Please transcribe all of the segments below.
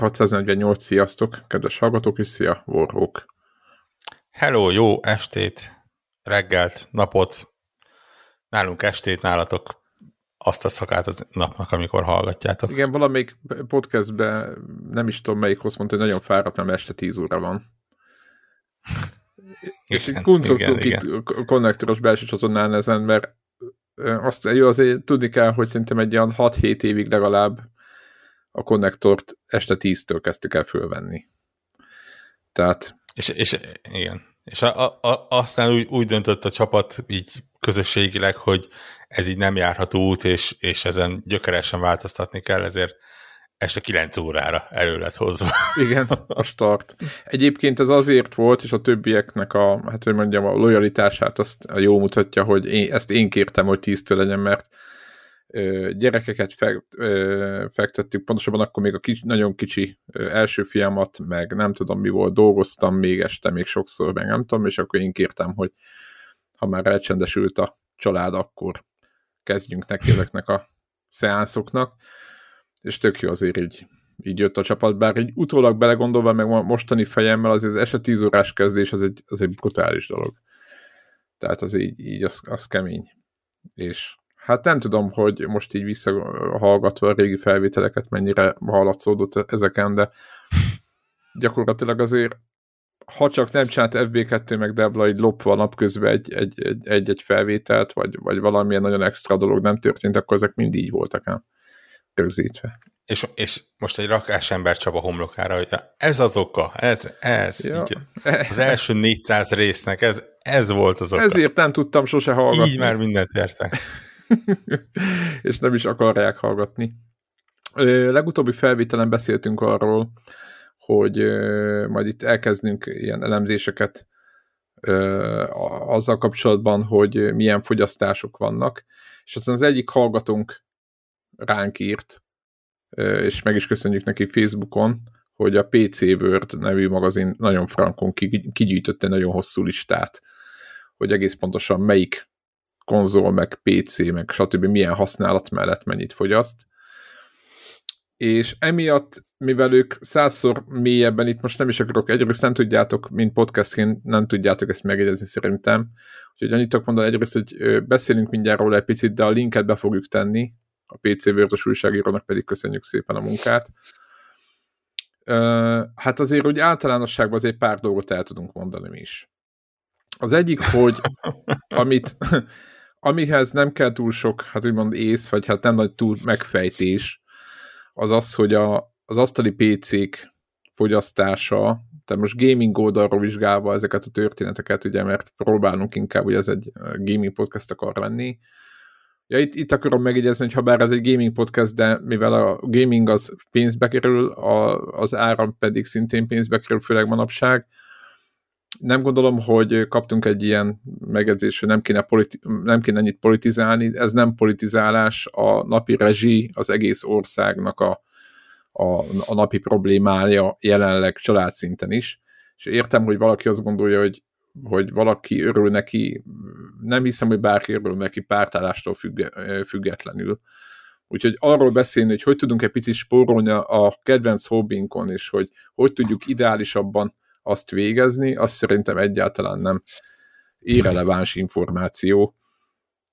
Connector 648, sziasztok, kedves hallgatók, és szia, Warhawk. Hello, jó estét, reggelt, napot, nálunk estét, nálatok azt a szakát az napnak, amikor hallgatjátok. Igen, valamelyik podcastben, nem is tudom melyik hossz mondta, hogy nagyon fáradt, nem este 10 óra van. igen, és így kuncogtunk itt igen. konnektoros belső csatornán ezen, mert azt jó, azért tudni kell, hogy szerintem egy olyan 6-7 évig legalább a konnektort este 10-től kezdtük el fölvenni. Tehát... És, és igen. És a, a, aztán úgy, úgy döntött a csapat így közösségileg, hogy ez így nem járható út, és, és ezen gyökeresen változtatni kell, ezért este 9 órára elő lett hozva. Igen, a start. Egyébként ez azért volt, és a többieknek a, hát hogy mondjam, a lojalitását azt jó mutatja, hogy én, ezt én kértem, hogy 10-től legyen, mert gyerekeket fektettük, pontosabban akkor még a kicsi, nagyon kicsi első fiamat, meg nem tudom mi volt, dolgoztam még este, még sokszor, meg nem tudom, és akkor én kértem, hogy ha már elcsendesült a család, akkor kezdjünk neki ezeknek a szeánszoknak, és tök jó azért így, így jött a csapat, bár egy utólag belegondolva, meg mostani fejemmel azért az eset 10 órás kezdés az egy, az egy brutális dolog. Tehát az így, így az, az kemény. És hát nem tudom, hogy most így visszahallgatva a régi felvételeket mennyire hallatszódott ezeken, de gyakorlatilag azért ha csak nem csinált FB2 meg Debla így lopva napközben egy, egy, egy, egy, egy felvételt, vagy, vagy valamilyen nagyon extra dolog nem történt, akkor ezek mind így voltak ám rögzítve. És, és most egy rakás ember Csaba homlokára, hogy ez az oka, ez, ez, ja. így, az első 400 résznek ez, ez volt az oka. Ezért nem tudtam sose hallgatni. Így már mindent értek. és nem is akarják hallgatni. Ö, legutóbbi felvételen beszéltünk arról, hogy ö, majd itt elkezdünk ilyen elemzéseket ö, azzal kapcsolatban, hogy milyen fogyasztások vannak, és aztán az egyik hallgatónk ránk írt, és meg is köszönjük neki Facebookon, hogy a PC World nevű magazin nagyon frankon kigyűjtött egy nagyon hosszú listát, hogy egész pontosan melyik konzol, meg PC, meg stb. milyen használat mellett mennyit fogyaszt. És emiatt, mivel ők százszor mélyebben itt most nem is akarok, egyrészt nem tudjátok, mint podcastként nem tudjátok ezt megjegyezni szerintem. Úgyhogy annyit tudok mondani egyrészt, hogy beszélünk mindjárt róla egy picit, de a linket be fogjuk tenni, a PC Vörtös újságírónak pedig köszönjük szépen a munkát. Hát azért úgy általánosságban azért pár dolgot el tudunk mondani mi is. Az egyik, hogy amit, amihez nem kell túl sok, hát úgymond ész, vagy hát nem nagy túl megfejtés, az az, hogy a, az asztali PC-k fogyasztása, tehát most gaming oldalról vizsgálva ezeket a történeteket, ugye, mert próbálunk inkább, hogy ez egy gaming podcast akar lenni, Ja, itt, itt akarom megjegyezni, hogy ha bár ez egy gaming podcast, de mivel a gaming az pénzbe kerül, a, az áram pedig szintén pénzbe kerül, főleg manapság, nem gondolom, hogy kaptunk egy ilyen megjegyzést, hogy nem kéne, politi- nem kéne ennyit politizálni. Ez nem politizálás, a napi rezsi az egész országnak a, a, a napi problémája jelenleg családszinten is. És értem, hogy valaki azt gondolja, hogy hogy valaki örül neki, nem hiszem, hogy bárki örül neki pártállástól függe, függetlenül. Úgyhogy arról beszélni, hogy hogy tudunk egy picit spórolni a kedvenc hobbinkon, és hogy hogy tudjuk ideálisabban azt végezni, azt szerintem egyáltalán nem irreleváns információ.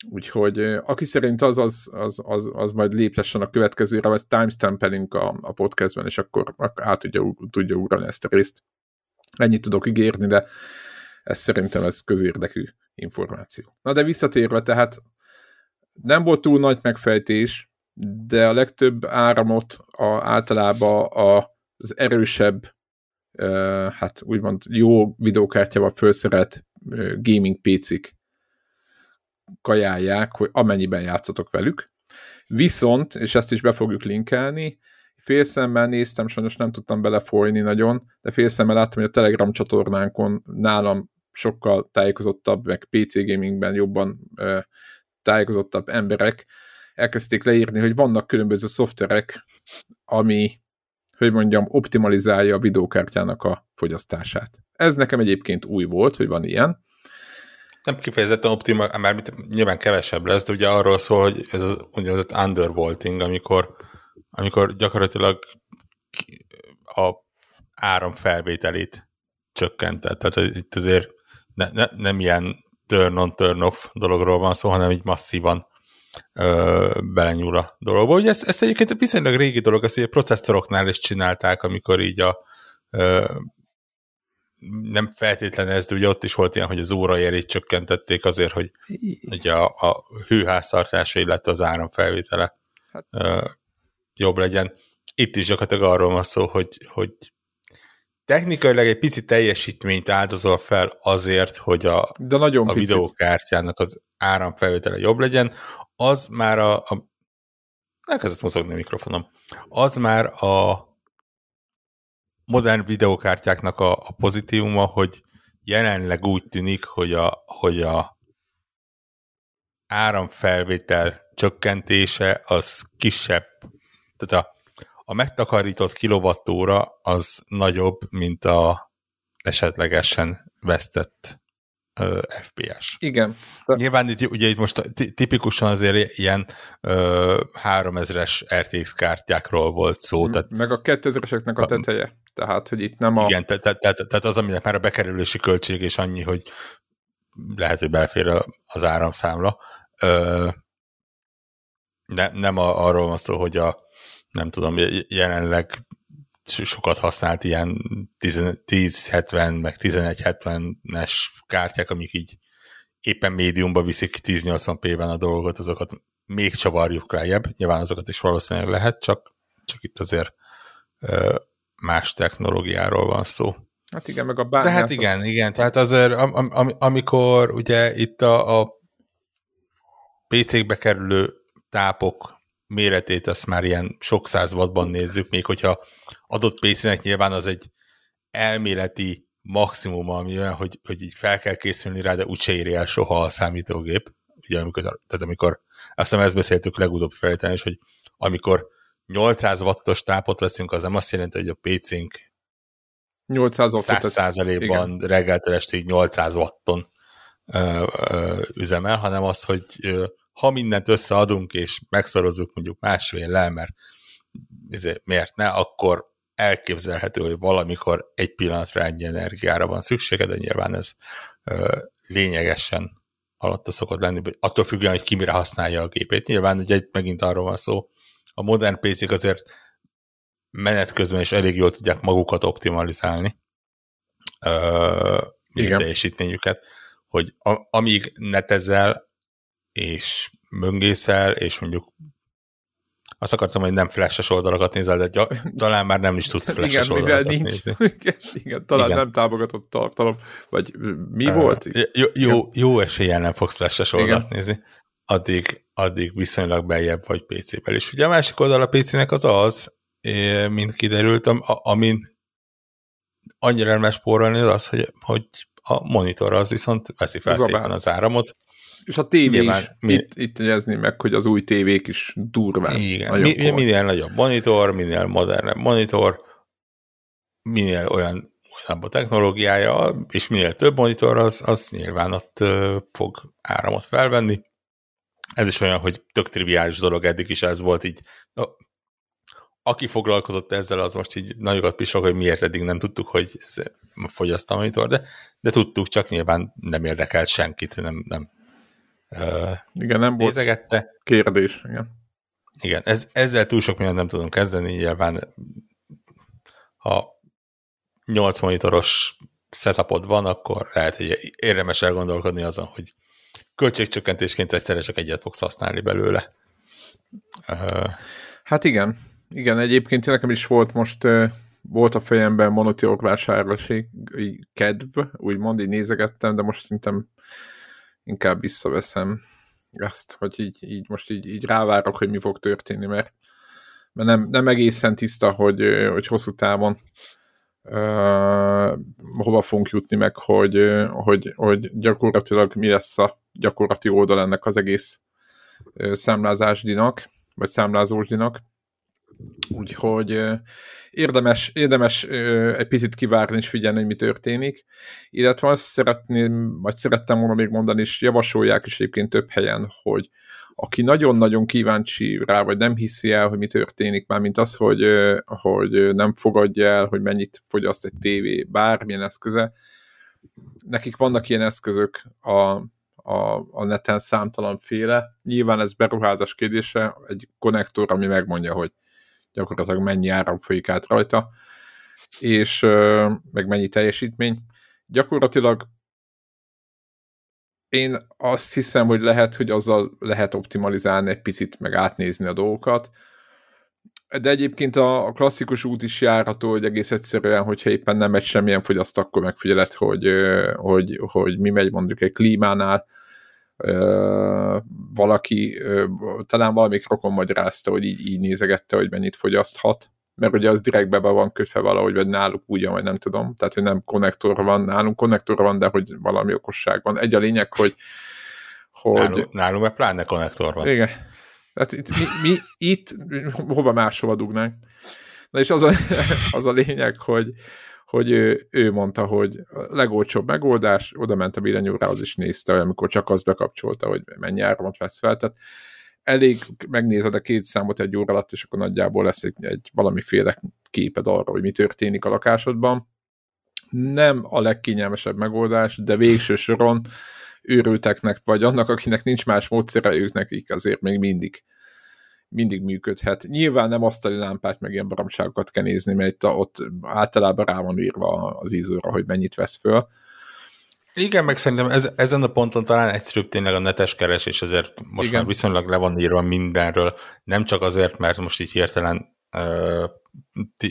Úgyhogy aki szerint az, az, az, az, az majd léptessen a következőre, vagy timestampelünk a, a podcastben, és akkor, át tudja, tudja ugrani ezt a részt. Ennyit tudok ígérni, de ez szerintem ez közérdekű információ. Na de visszatérve, tehát nem volt túl nagy megfejtés, de a legtöbb áramot a, általában az erősebb, hát úgymond jó videókártyával felszerelt gaming PC-k kajálják, hogy amennyiben játszatok velük. Viszont, és ezt is be fogjuk linkelni, félszemmel néztem, sajnos nem tudtam belefolyni nagyon, de félszemmel láttam, hogy a Telegram csatornánkon nálam sokkal tájékozottabb, meg PC gamingben jobban tájékozottabb emberek elkezdték leírni, hogy vannak különböző szoftverek, ami, hogy mondjam, optimalizálja a videókártyának a fogyasztását. Ez nekem egyébként új volt, hogy van ilyen. Nem kifejezetten optimal, már nyilván kevesebb lesz, de ugye arról szól, hogy ez az úgynevezett undervolting, amikor, amikor gyakorlatilag a áram felvételét csökkentett. Tehát itt azért ne, ne, nem ilyen turn-on, turn-off dologról van szó, hanem így masszívan belenyúl a dologba. Ugye ezt, ezt egyébként viszonylag régi dolog, ezt ugye processzoroknál is csinálták, amikor így a ö, nem feltétlen ez, de ugye ott is volt ilyen, hogy az óraérét csökkentették azért, hogy ugye a, a hőháztartása, illetve az áramfelvétele hát. ö, jobb legyen. Itt is gyakorlatilag arról van szó, hogy, hogy technikailag egy pici teljesítményt áldozol fel azért, hogy a, De nagyon a videókártyának az áramfelvétele jobb legyen, az már a, a elkezdett mozogni a mikrofonom, az már a modern videókártyáknak a, a pozitívuma, hogy jelenleg úgy tűnik, hogy a, hogy a áramfelvétel csökkentése az kisebb, tehát a, a megtakarított kilovattóra az nagyobb, mint a esetlegesen vesztett uh, FPS. Igen. Nyilván itt, ugye itt most tipikusan azért ilyen uh, 3000-es RTX kártyákról volt szó. Tehát, meg a 2000-eseknek a teteje. Tehát, hogy itt nem a... Igen, tehát te, te, te, az, aminek már a bekerülési költség és annyi, hogy lehet, hogy belefér az áramszámla. Uh, ne, nem a, arról van szó, hogy a nem tudom, jelenleg sokat használt ilyen 1070 meg 1170-es kártyák, amik így éppen médiumba viszik 1080p-ben a dolgot, azokat még csavarjuk lejjebb. Nyilván azokat is valószínűleg lehet, csak, csak itt azért más technológiáról van szó. Hát igen, meg a bányászat. De hát igen, igen, tehát azért am, am, amikor ugye itt a, a PC-kbe kerülő tápok méretét azt már ilyen sok száz wattban nézzük, még hogyha adott PC-nek nyilván az egy elméleti maximum, ami olyan, hogy, hogy így fel kell készülni rá, de úgyse éri el soha a számítógép. Ugye amikor, tehát amikor, azt hiszem ezt beszéltük legutóbb feltétlenül is, hogy amikor 800 wattos tápot veszünk, az nem azt jelenti, hogy a PC-nk 800 100%-ban reggeltől estig 800 watton ö, ö, üzemel, hanem az, hogy ö, ha mindent összeadunk, és megszorozzuk mondjuk másfél le, mert izé, miért ne, akkor elképzelhető, hogy valamikor egy pillanatra ennyi energiára van szüksége, de nyilván ez ö, lényegesen alatta szokott lenni, attól függően, hogy ki mire használja a gépét. Nyilván ugye megint arról van szó, a modern PC-k azért menet közben is elég jól tudják magukat optimalizálni, ö, teljesítményüket, hogy a, amíg netezel, és möngészel, és mondjuk azt akartam, hogy nem flashes oldalakat nézel, de gy- talán már nem is tudsz flashes igen, oldalakat nincs, nézni. Igen, igen talán igen. nem támogatott tartalom, vagy mi uh, volt? Jó, jó, jó eséllyel nem fogsz flashes oldalt nézni, addig, addig viszonylag beljebb vagy PC-vel. És ugye a másik oldal a PC-nek az az, mint kiderült, amin annyira nem spórolni, az az, hogy, hogy a monitor az viszont veszi fel szépen az áramot, és a tévé Nyilván, is, mi... itt, itt jegyezni meg, hogy az új tévék is durván. Igen, mi, minél nagyobb monitor, minél modernebb monitor, minél olyan olyan a technológiája, és minél több monitor, az, az nyilván ott fog áramot felvenni. Ez is olyan, hogy tök triviális dolog, eddig is ez volt így. Aki foglalkozott ezzel, az most így nagyokat pisok, hogy miért eddig nem tudtuk, hogy ez fogyaszt a monitor, de, de tudtuk, csak nyilván nem érdekelt senkit, nem, nem igen, nem nézegette. volt kérdés. Igen, igen ez, ezzel túl sok mindent nem tudunk kezdeni, nyilván ha 8 monitoros setupod van, akkor lehet, hogy érdemes elgondolkodni azon, hogy költségcsökkentésként egyszerre csak egyet fogsz használni belőle. Hát igen. Igen, egyébként nekem is volt most volt a fejemben monitorok vásárlási kedv, úgymond így nézegettem, de most szerintem inkább visszaveszem ezt, hogy így, így most így, így rávárok, hogy mi fog történni, mert, mert nem, nem egészen tiszta, hogy, hogy hosszú távon uh, hova fogunk jutni meg, hogy, hogy, hogy gyakorlatilag mi lesz a gyakorlati oldal ennek az egész számlázásdinak, vagy számlázósdinak. Úgyhogy érdemes, érdemes egy picit kivárni és figyelni, hogy mi történik. Illetve azt szeretném, vagy szerettem volna még mondani, és javasolják is egyébként több helyen, hogy aki nagyon-nagyon kíváncsi rá, vagy nem hiszi el, hogy mi történik, már mint az, hogy, hogy nem fogadja el, hogy mennyit fogyaszt egy tévé, bármilyen eszköze. Nekik vannak ilyen eszközök a, a, a neten számtalanféle. Nyilván ez beruházás kérdése, egy konnektor, ami megmondja, hogy gyakorlatilag mennyi áram folyik át rajta, és meg mennyi teljesítmény. Gyakorlatilag én azt hiszem, hogy lehet, hogy azzal lehet optimalizálni egy picit, meg átnézni a dolgokat, de egyébként a, klasszikus út is járható, hogy egész egyszerűen, hogyha éppen nem megy semmilyen fogyaszt, akkor megfigyeled, hogy, hogy, hogy mi megy mondjuk egy klímánál, valaki, talán valamik rokon magyarázta, hogy így, így nézegette, hogy mennyit fogyaszthat, mert ugye az direktbe be van kötve valahogy, vagy náluk ugyan, vagy nem tudom, tehát hogy nem konnektor van, nálunk konnektor van, de hogy valami okosság van. Egy a lényeg, hogy, hogy... Nálunk, nálunk meg pláne konnektor van. Igen. Tehát itt, mi, mi itt hova máshova dugnánk. Na és az a, az a lényeg, hogy, hogy ő, ő mondta, hogy a legolcsóbb megoldás, oda ment a billentyűrához is nézte, amikor csak azt bekapcsolta, hogy mennyi áramot vesz fel. Tehát elég megnézed a két számot egy óra alatt, és akkor nagyjából lesz egy, egy valamiféle képed arra, hogy mi történik a lakásodban. Nem a legkényelmesebb megoldás, de végső soron őrülteknek, vagy annak, akinek nincs más módszere, ők nekik azért még mindig mindig működhet. Nyilván nem asztali lámpát, meg ilyen baromságokat kell nézni, mert itt ott általában rá van írva az ízóra, hogy mennyit vesz föl. Igen, meg szerintem ez, ezen a ponton talán egyszerűbb tényleg a netes keresés, ezért most Igen. már viszonylag le van írva mindenről, nem csak azért, mert most így hirtelen uh,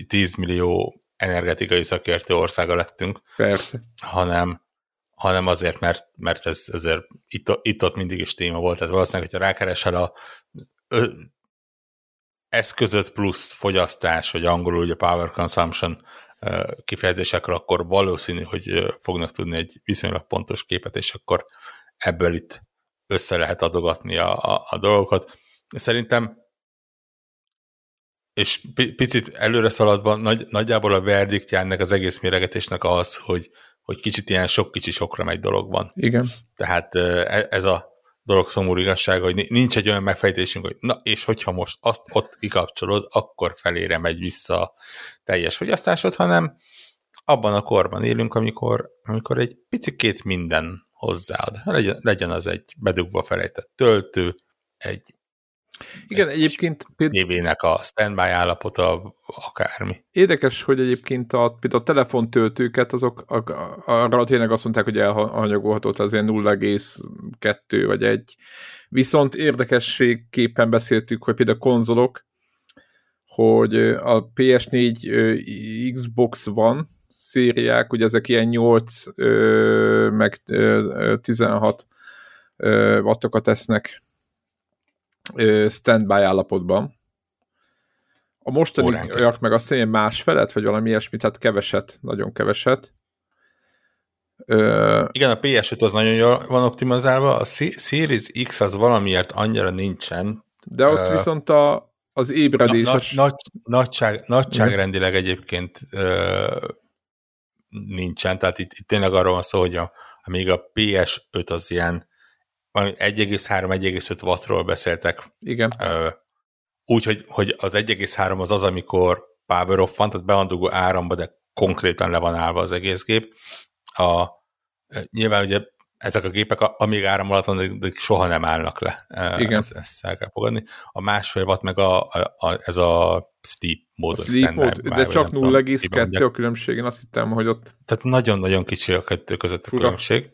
10 millió energetikai szakértő országa lettünk, Persze. hanem hanem azért, mert, mert ez azért itt, itt ott mindig is téma volt, tehát valószínűleg, hogyha rákeresel a ö, eszközött plusz fogyasztás, vagy angolul ugye power consumption kifejezésekre, akkor valószínű, hogy fognak tudni egy viszonylag pontos képet, és akkor ebből itt össze lehet adogatni a, a, a dolgokat. Szerintem és picit előre szaladva, nagy, nagyjából a verdiktja ennek az egész méregetésnek az, hogy, hogy kicsit ilyen sok kicsi sokra megy dolog van. Igen. Tehát e, ez a dolog szomorú igazsága, hogy nincs egy olyan megfejtésünk, hogy na, és hogyha most azt ott kikapcsolod, akkor felére megy vissza a teljes fogyasztásod, hanem abban a korban élünk, amikor, amikor egy picikét minden hozzáad. Legyen, legyen az egy bedugva felejtett töltő, egy igen, egy egyébként... Tévének a standby állapota, akármi. Érdekes, hogy egyébként a, például a telefontöltőket, azok arra tényleg azt mondták, hogy elhanyagolható, az ilyen 0,2 vagy 1. Viszont érdekességképpen beszéltük, hogy például a konzolok, hogy a PS4 Xbox van szériák, ugye ezek ilyen 8 meg 16 wattokat tesznek standby állapotban. A mostani olyak meg a szén más felet, vagy valami ilyesmit, tehát keveset, nagyon keveset. Ö... Igen, a PS5 az nagyon jól van optimalizálva, a Series X az valamiért annyira nincsen. De ott uh, viszont a, az ébredéses... Na, nagy, nagyság, nagyságrendileg egyébként uh, nincsen, tehát itt, itt tényleg arról van szó, hogy a, amíg a PS5 az ilyen 1,3-1,5 wattról beszéltek. Igen. Úgy, hogy, az 1,3 az az, amikor power off van, tehát be van dugó áramba, de konkrétan le van állva az egész gép. A, nyilván ugye ezek a gépek, amíg áram alatt van, de soha nem állnak le. Igen. Ezt, ezt el kell fogadni. A másfél watt meg a, a, a, ez a sleep mód. A sleep mód, de csak 0,2 a különbség, én azt hittem, hogy ott... Tehát nagyon-nagyon kicsi a kettő között a Fura. különbség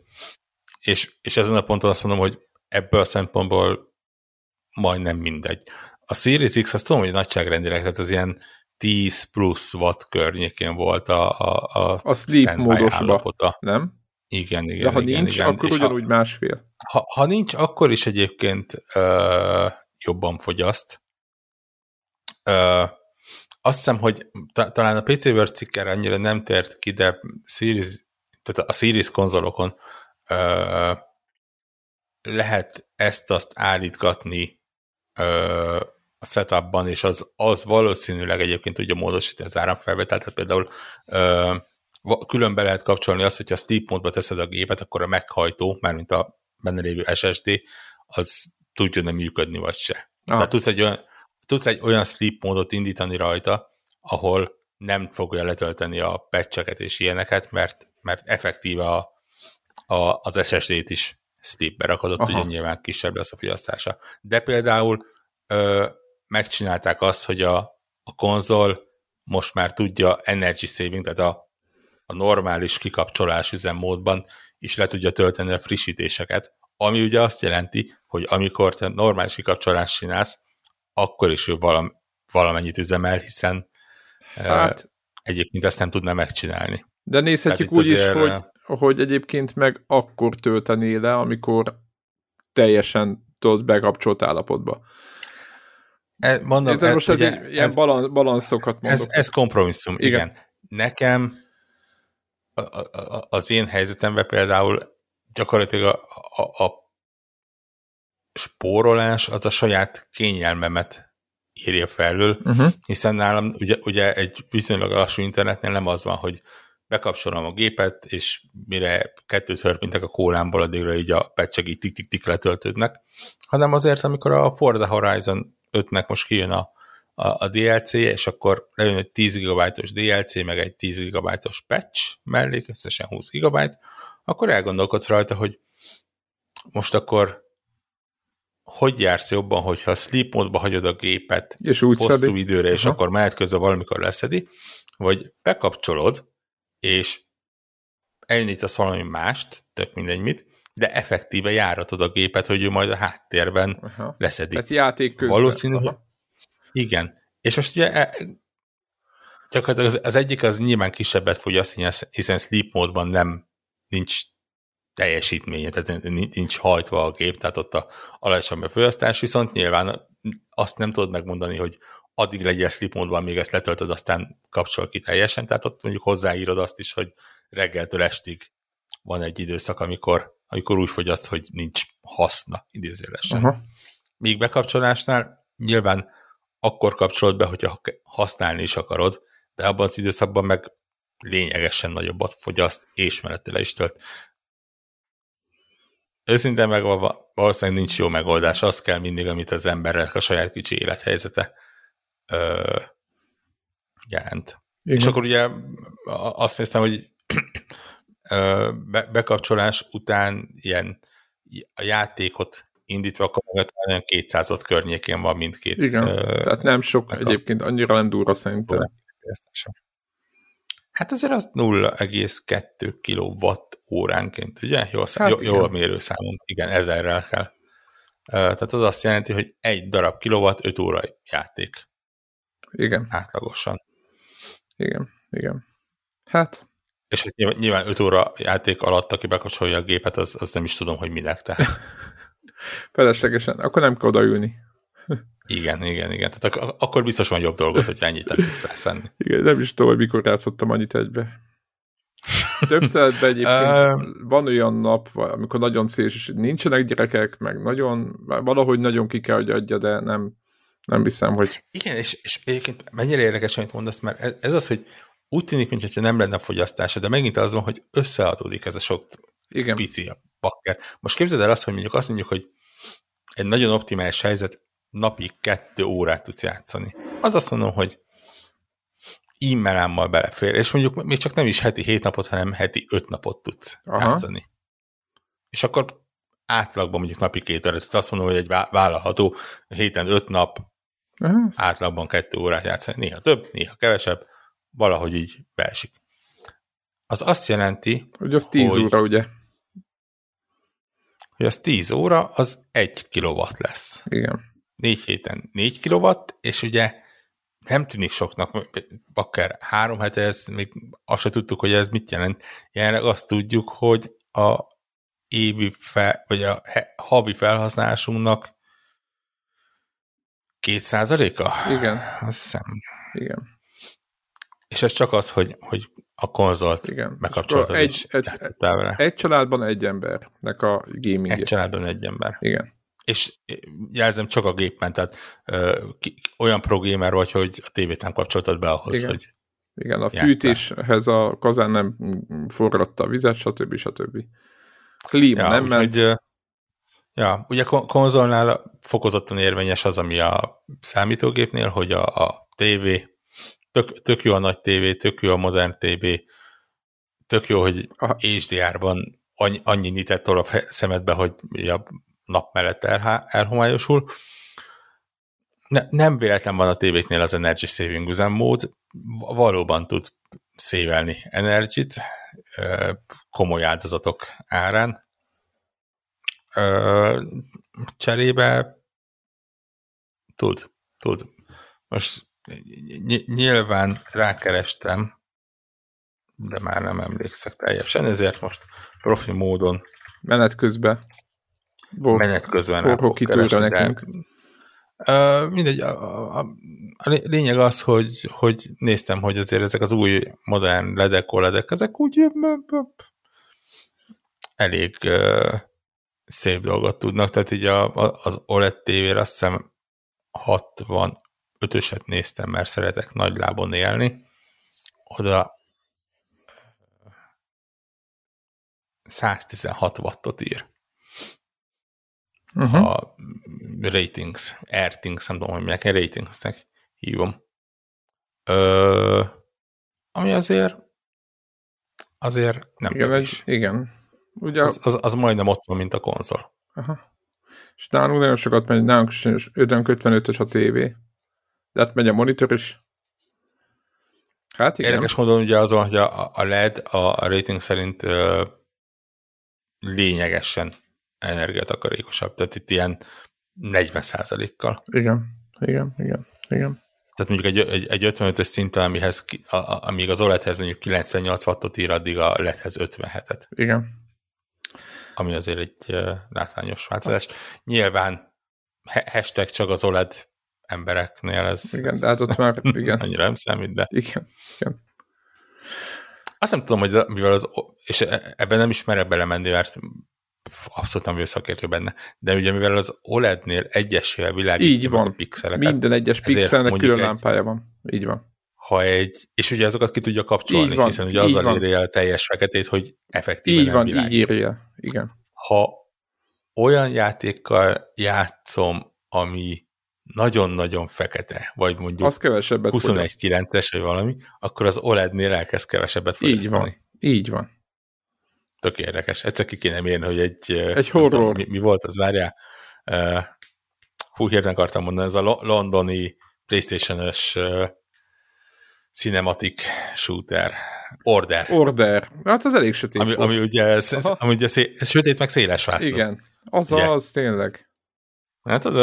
és, és ezen a ponton azt mondom, hogy ebből a szempontból majdnem mindegy. A Series X azt tudom, hogy nagyságrendileg, tehát az ilyen 10 plusz watt környékén volt a, a, a, a sleep módosba, nem? Igen, igen. De ha igen, nincs, igen. akkor és ugyanúgy ha, másfél. Ha, ha nincs, akkor is egyébként ö, jobban fogyaszt. Ö, azt hiszem, hogy ta, talán a PC World cikker annyira nem tért ki, de Series, tehát a Series konzolokon ö, lehet ezt-azt állítgatni ö, a setupban, és az, az valószínűleg egyébként tudja módosítani az áramfelvételt, tehát például ö, külön be lehet kapcsolni azt, hogyha sleep módba teszed a gépet, akkor a meghajtó, mármint a benne lévő SSD, az tudjon-e működni, vagy se. Ah. Tehát tudsz egy, olyan, tudsz egy olyan sleep módot indítani rajta, ahol nem fogja letölteni a patcheket és ilyeneket, mert, mert effektíve a, a, az SSD-t is sleepbe rakodott, Aha. ugye nyilván kisebb lesz a fogyasztása. De például ö, megcsinálták azt, hogy a, a konzol most már tudja energy saving, tehát a, a normális kikapcsolás üzemmódban is le tudja tölteni a frissítéseket, ami ugye azt jelenti, hogy amikor te normális kikapcsolást csinálsz, akkor is ő valam, valamennyit üzemel, hiszen hát, egyébként ezt nem tudna megcsinálni. De nézhetjük úgy is, hogy, hogy egyébként meg akkor töltené le, amikor teljesen tudod bekapcsolt állapotba. E, mondom, De most ez, ugye, ez ilyen balan, balanszokat mondok. Ez, ez kompromisszum, igen. igen. Nekem a, a, az én helyzetemben például gyakorlatilag a, a, a spórolás az a saját kényelmemet írja felül, uh-huh. hiszen nálam ugye, ugye egy viszonylag lassú internetnél nem az van, hogy bekapcsolom a gépet, és mire kettőt hörpintek a kólámból, addigra így a pecseg így tik-tik-tik letöltődnek, hanem azért, amikor a Forza Horizon 5-nek most kijön a, a, a DLC, és akkor lejön egy 10 GB-os DLC, meg egy 10 GB-os patch mellé, összesen 20 GB, akkor elgondolkodsz rajta, hogy most akkor hogy jársz jobban, hogyha a sleep módba hagyod a gépet és úgy hosszú szedi. időre, és Aha. akkor mehet közben valamikor leszedi, vagy bekapcsolod, és elindítasz valami mást, tök mindegy mit, de effektíve járatod a gépet, hogy ő majd a háttérben Aha. leszedi. Tehát játék közben. Valószínű, Aha. igen. És most ugye e, gyakorlatilag az, az egyik az nyilván kisebbet fogyaszt, hiszen sleep módban nem nincs teljesítménye, tehát nincs hajtva a gép, tehát ott a alacsony befolyasztás, viszont nyilván azt nem tudod megmondani, hogy addig legyél sleep módban, még ezt letöltöd, aztán kapcsol ki teljesen, tehát ott mondjuk hozzáírod azt is, hogy reggeltől estig van egy időszak, amikor, amikor úgy fogyaszt, hogy nincs haszna, idézőlesen. Uh-huh. Míg bekapcsolásnál nyilván akkor kapcsolod be, hogyha használni is akarod, de abban az időszakban meg lényegesen nagyobbat fogyaszt, és mellette le is tölt őszintén meg valószínűleg nincs jó megoldás, az kell mindig, amit az emberek a saját kicsi élethelyzete ö, jelent. Igen. És akkor ugye azt néztem, hogy ö, be, bekapcsolás után ilyen a játékot indítva akkor olyan 200 ott környékén van mindkét. Igen, ö, tehát nem sok egyébként, annyira nem durva szerintem. Hát azért az 0,2 kilowatt óránként, ugye? Jó, hát jó, jó a mérőszámom, igen, ezerrel kell. Tehát az azt jelenti, hogy egy darab kilowatt 5 óra játék. Igen. Átlagosan. Igen, igen. Hát. És ez nyilván, nyilván 5 óra játék alatt, aki bekapcsolja a gépet, az, az nem is tudom, hogy minek. Tehát. Feleslegesen. Akkor nem kell odaülni. Igen, igen, igen. Tehát ak- akkor biztos van jobb dolgot, hogy ennyit nem tudsz rászenni. Igen, nem is tudom, hogy mikor játszottam annyit egybe. Több szeretben egyébként van olyan nap, amikor nagyon szélső, és nincsenek gyerekek, meg nagyon, valahogy nagyon ki kell, hogy adja, de nem, nem hiszem, hogy... Igen, és, és egyébként mennyire érdekes, amit mondasz, mert ez, ez az, hogy úgy tűnik, mintha nem lenne fogyasztása, de megint az van, hogy összeadódik ez a sok Igen. pici a bakker. Most képzeld el azt, hogy mondjuk azt mondjuk, hogy egy nagyon optimális helyzet, napi kettő órát tudsz játszani. Az azt mondom, hogy e-mailámmal belefér, és mondjuk még csak nem is heti hét napot, hanem heti öt napot tudsz Aha. játszani. És akkor átlagban mondjuk napi két órát, azt mondom, hogy egy vállalható héten öt nap Aha. átlagban kettő órát játszani. Néha több, néha kevesebb, valahogy így beesik. Az azt jelenti, hogy az 10 hogy, óra, ugye? Hogy az 10 óra, az egy kilowatt lesz. Igen. Négy héten 4 kilowatt, és ugye nem tűnik soknak, akár három hete, ez még azt se tudtuk, hogy ez mit jelent. Jelenleg azt tudjuk, hogy a évi fel, vagy a havi felhasználásunknak két százaléka? Igen. Azt hiszem. Igen. És ez csak az, hogy, hogy a konzolt Igen. megkapcsoltad egy, egy, egy családban egy embernek a gaming Egy családban egy ember. Igen és jelzem csak a gépen, tehát ö, ki, olyan gamer vagy, hogy a tévét nem kapcsoltad be ahhoz, Igen. hogy Igen, a játszál. fűtéshez a kazán nem forratta a vizet, stb. stb. Klíma ja, nem ment. Hogy, Ja, ugye konzolnál fokozottan érvényes az, ami a számítógépnél, hogy a, a TV, tök, tök jó a nagy TV, tök jó a modern TV, tök jó, hogy HDR-ban annyi, annyi nyitet tol a szemedbe, hogy a nap mellett el, elhomályosul. Ne, nem véletlen van a tévéknél az Energy Saving üzemmód, valóban tud szévelni energit komoly áldozatok árán. Cserébe tud, tud. Most nyilván rákerestem, de már nem emlékszek teljesen, ezért most profi módon menet közben volt menet közben kitűrre nekünk. Uh, mindegy, a, a, a lényeg az, hogy, hogy néztem, hogy azért ezek az új modern ledek, oledek, ezek úgy elég uh, szép dolgot tudnak, tehát így a, az OLED tévére azt hiszem 65-öset néztem, mert szeretek nagy lábon élni, oda 116 wattot ír. Uh-huh. A ratings, airtings, nem tudom, hogy milyen ratingsnek hívom. Ö, ami azért azért nem igen, egy, igen. Ugye, az, az, az, majdnem ott van, mint a konzol. Aha. És nálunk nagyon sokat megy, nálunk 55-ös a tévé. De hát megy a monitor is. Hát igen. Érdekes módon ugye az, hogy a, a LED a rating szerint ö, lényegesen energiatakarékosabb, tehát itt ilyen 40% kal Igen, igen, igen, igen. Tehát mondjuk egy, egy, egy 55-ös szinten, amihez, a, a, amíg az OLED-hez mondjuk 98 wattot ír, addig a LED-hez 57-et. Igen. Ami azért egy látványos változás. Nyilván hashtag csak az OLED embereknél ez... Igen, ez de hát ott már, igen. annyira nem számít, de... Igen, igen. Azt nem tudom, hogy mivel az, és e, ebben nem is merek belemenni, mert abszolút nem vagyok szakértő benne, de ugye mivel az OLED-nél egyesével világítja Így van. a pixeleket. Minden egyes pixelnek külön egy, lámpája van. Így van. Ha egy, és ugye azokat ki tudja kapcsolni, van, hiszen ugye azzal írja el a teljes feketét, hogy effektíven így nem van, világít. így írja, igen. Ha olyan játékkal játszom, ami nagyon-nagyon fekete, vagy mondjuk az kevesebbet 21-9-es, vagy valami, akkor az OLED-nél elkezd kevesebbet fogyasztani. Így van, így van. Tök érdekes. Egyszer ki kéne mérni, hogy egy... Egy horror. Tudom, mi, mi, volt az, várjál? Uh, hú, hirtelen akartam mondani, ez a londoni Playstation-ös uh, cinematic shooter. Order. Order. Hát az elég sötét ami, ami ugye, ez, ami ugye szé, sötét, meg széles vászló. Igen. Az ugye? az, tényleg. Hát az,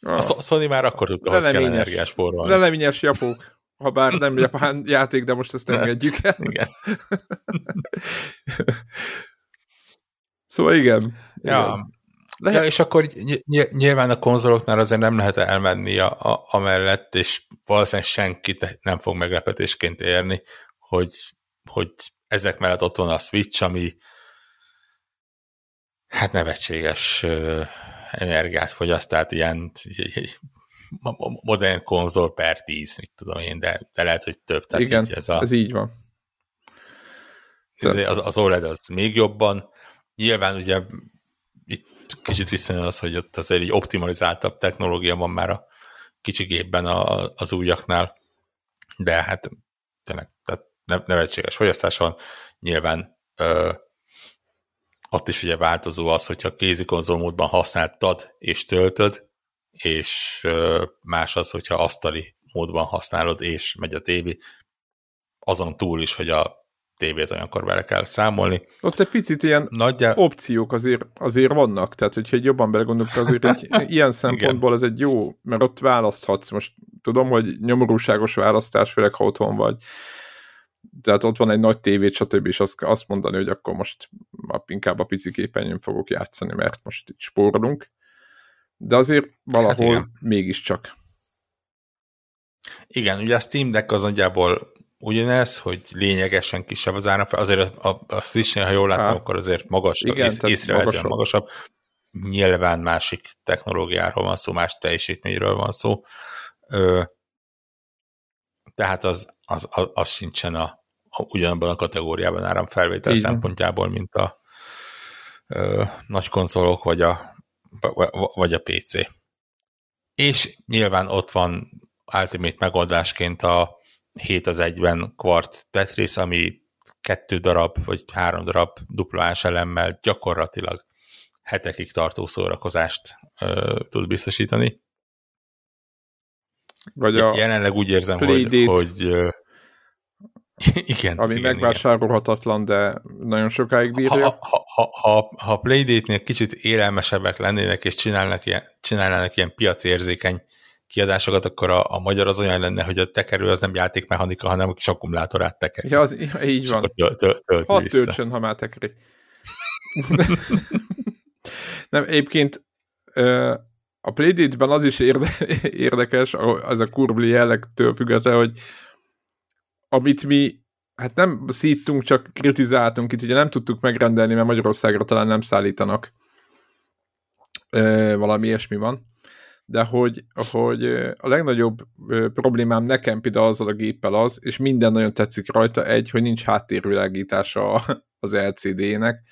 a Sony már akkor tudta, hogy kell energiás porról. Leleményes japók. Ha bár nem japán játék, de most ezt engedjük el. Igen. szóval igen. Ja. igen. Lehet... Ja, és akkor nyilván a konzoloknál azért nem lehet elmenni a, a, amellett, és valószínűleg senki nem fog meglepetésként érni, hogy, hogy ezek mellett ott van a Switch, ami hát nevetséges energiát fogyaszt, tehát ilyen modern konzol per 10, mit tudom én, de, de lehet, hogy több. Tehát Igen, így ez, a, ez így van. Ez, az, az OLED az még jobban. Nyilván ugye kicsit visszajön az, hogy ott azért egy optimalizáltabb technológia van már a kicsi gépben a, az újaknál, de hát tényleg tehát nevetséges fogyasztás van. Nyilván ö, ott is ugye változó az, hogyha kézi konzolmódban használtad és töltöd, és más az, hogyha asztali módban használod, és megy a tévé, azon túl is, hogy a tévét olyankor vele kell számolni. Ott egy picit ilyen Nagyjá... opciók azért, azért vannak, tehát hogyha egy jobban belegondolok, azért egy ilyen szempontból ez egy jó, mert ott választhatsz. Most tudom, hogy nyomorúságos választás, főleg ha otthon vagy. Tehát ott van egy nagy tévét, stb. és azt, azt mondani, hogy akkor most inkább a pici képernyőn fogok játszani, mert most itt spórolunk de azért valahol hát mégiscsak. Igen, ugye a Steam Deck az nagyjából ugyanez, hogy lényegesen kisebb az ára, azért a, a, Switch-nél, ha jól láttam, Há. akkor azért magas, Igen, ész, észrevehetően magasabb. magasabb. Nyilván másik technológiáról van szó, más teljesítményről van szó. Ö, tehát az, az, az, az sincsen a, a, ugyanabban a kategóriában áramfelvétel Igen. szempontjából, mint a ö, nagy konzolok, vagy a vagy a PC. És nyilván ott van Ultimate megoldásként a 7 az 1-ben Quartz Tetris, ami kettő darab, vagy három darab duplás elemmel gyakorlatilag hetekig tartó szórakozást ö, tud biztosítani. Vagy a Jelenleg úgy érzem, hogy, hogy ö, igen. Ami igen, megvásárolhatatlan, igen. de nagyon sokáig bírja. Ha, ha, ha, ha, ha Playdate-nél kicsit élelmesebbek lennének, és csinálnak ilyen, csinálnának ilyen piacérzékeny kiadásokat, akkor a, a magyar az olyan lenne, hogy a tekerő az nem játékmechanika, hanem a kis akkumulátorát tekeri. Ja, az, ja, így és van. Töl, töl, töl, Hadd töltsön, ha már tekeri. nem, egyébként a Playdate-ben az is érde, érdekes, az a kurbli jellegtől függetlenül, hogy amit mi hát nem szítunk, csak kritizáltunk itt, ugye nem tudtuk megrendelni, mert Magyarországra talán nem szállítanak. valami ilyesmi van de hogy, hogy a legnagyobb problémám nekem például azzal a géppel az, és minden nagyon tetszik rajta, egy, hogy nincs háttérvilágítása az LCD-nek,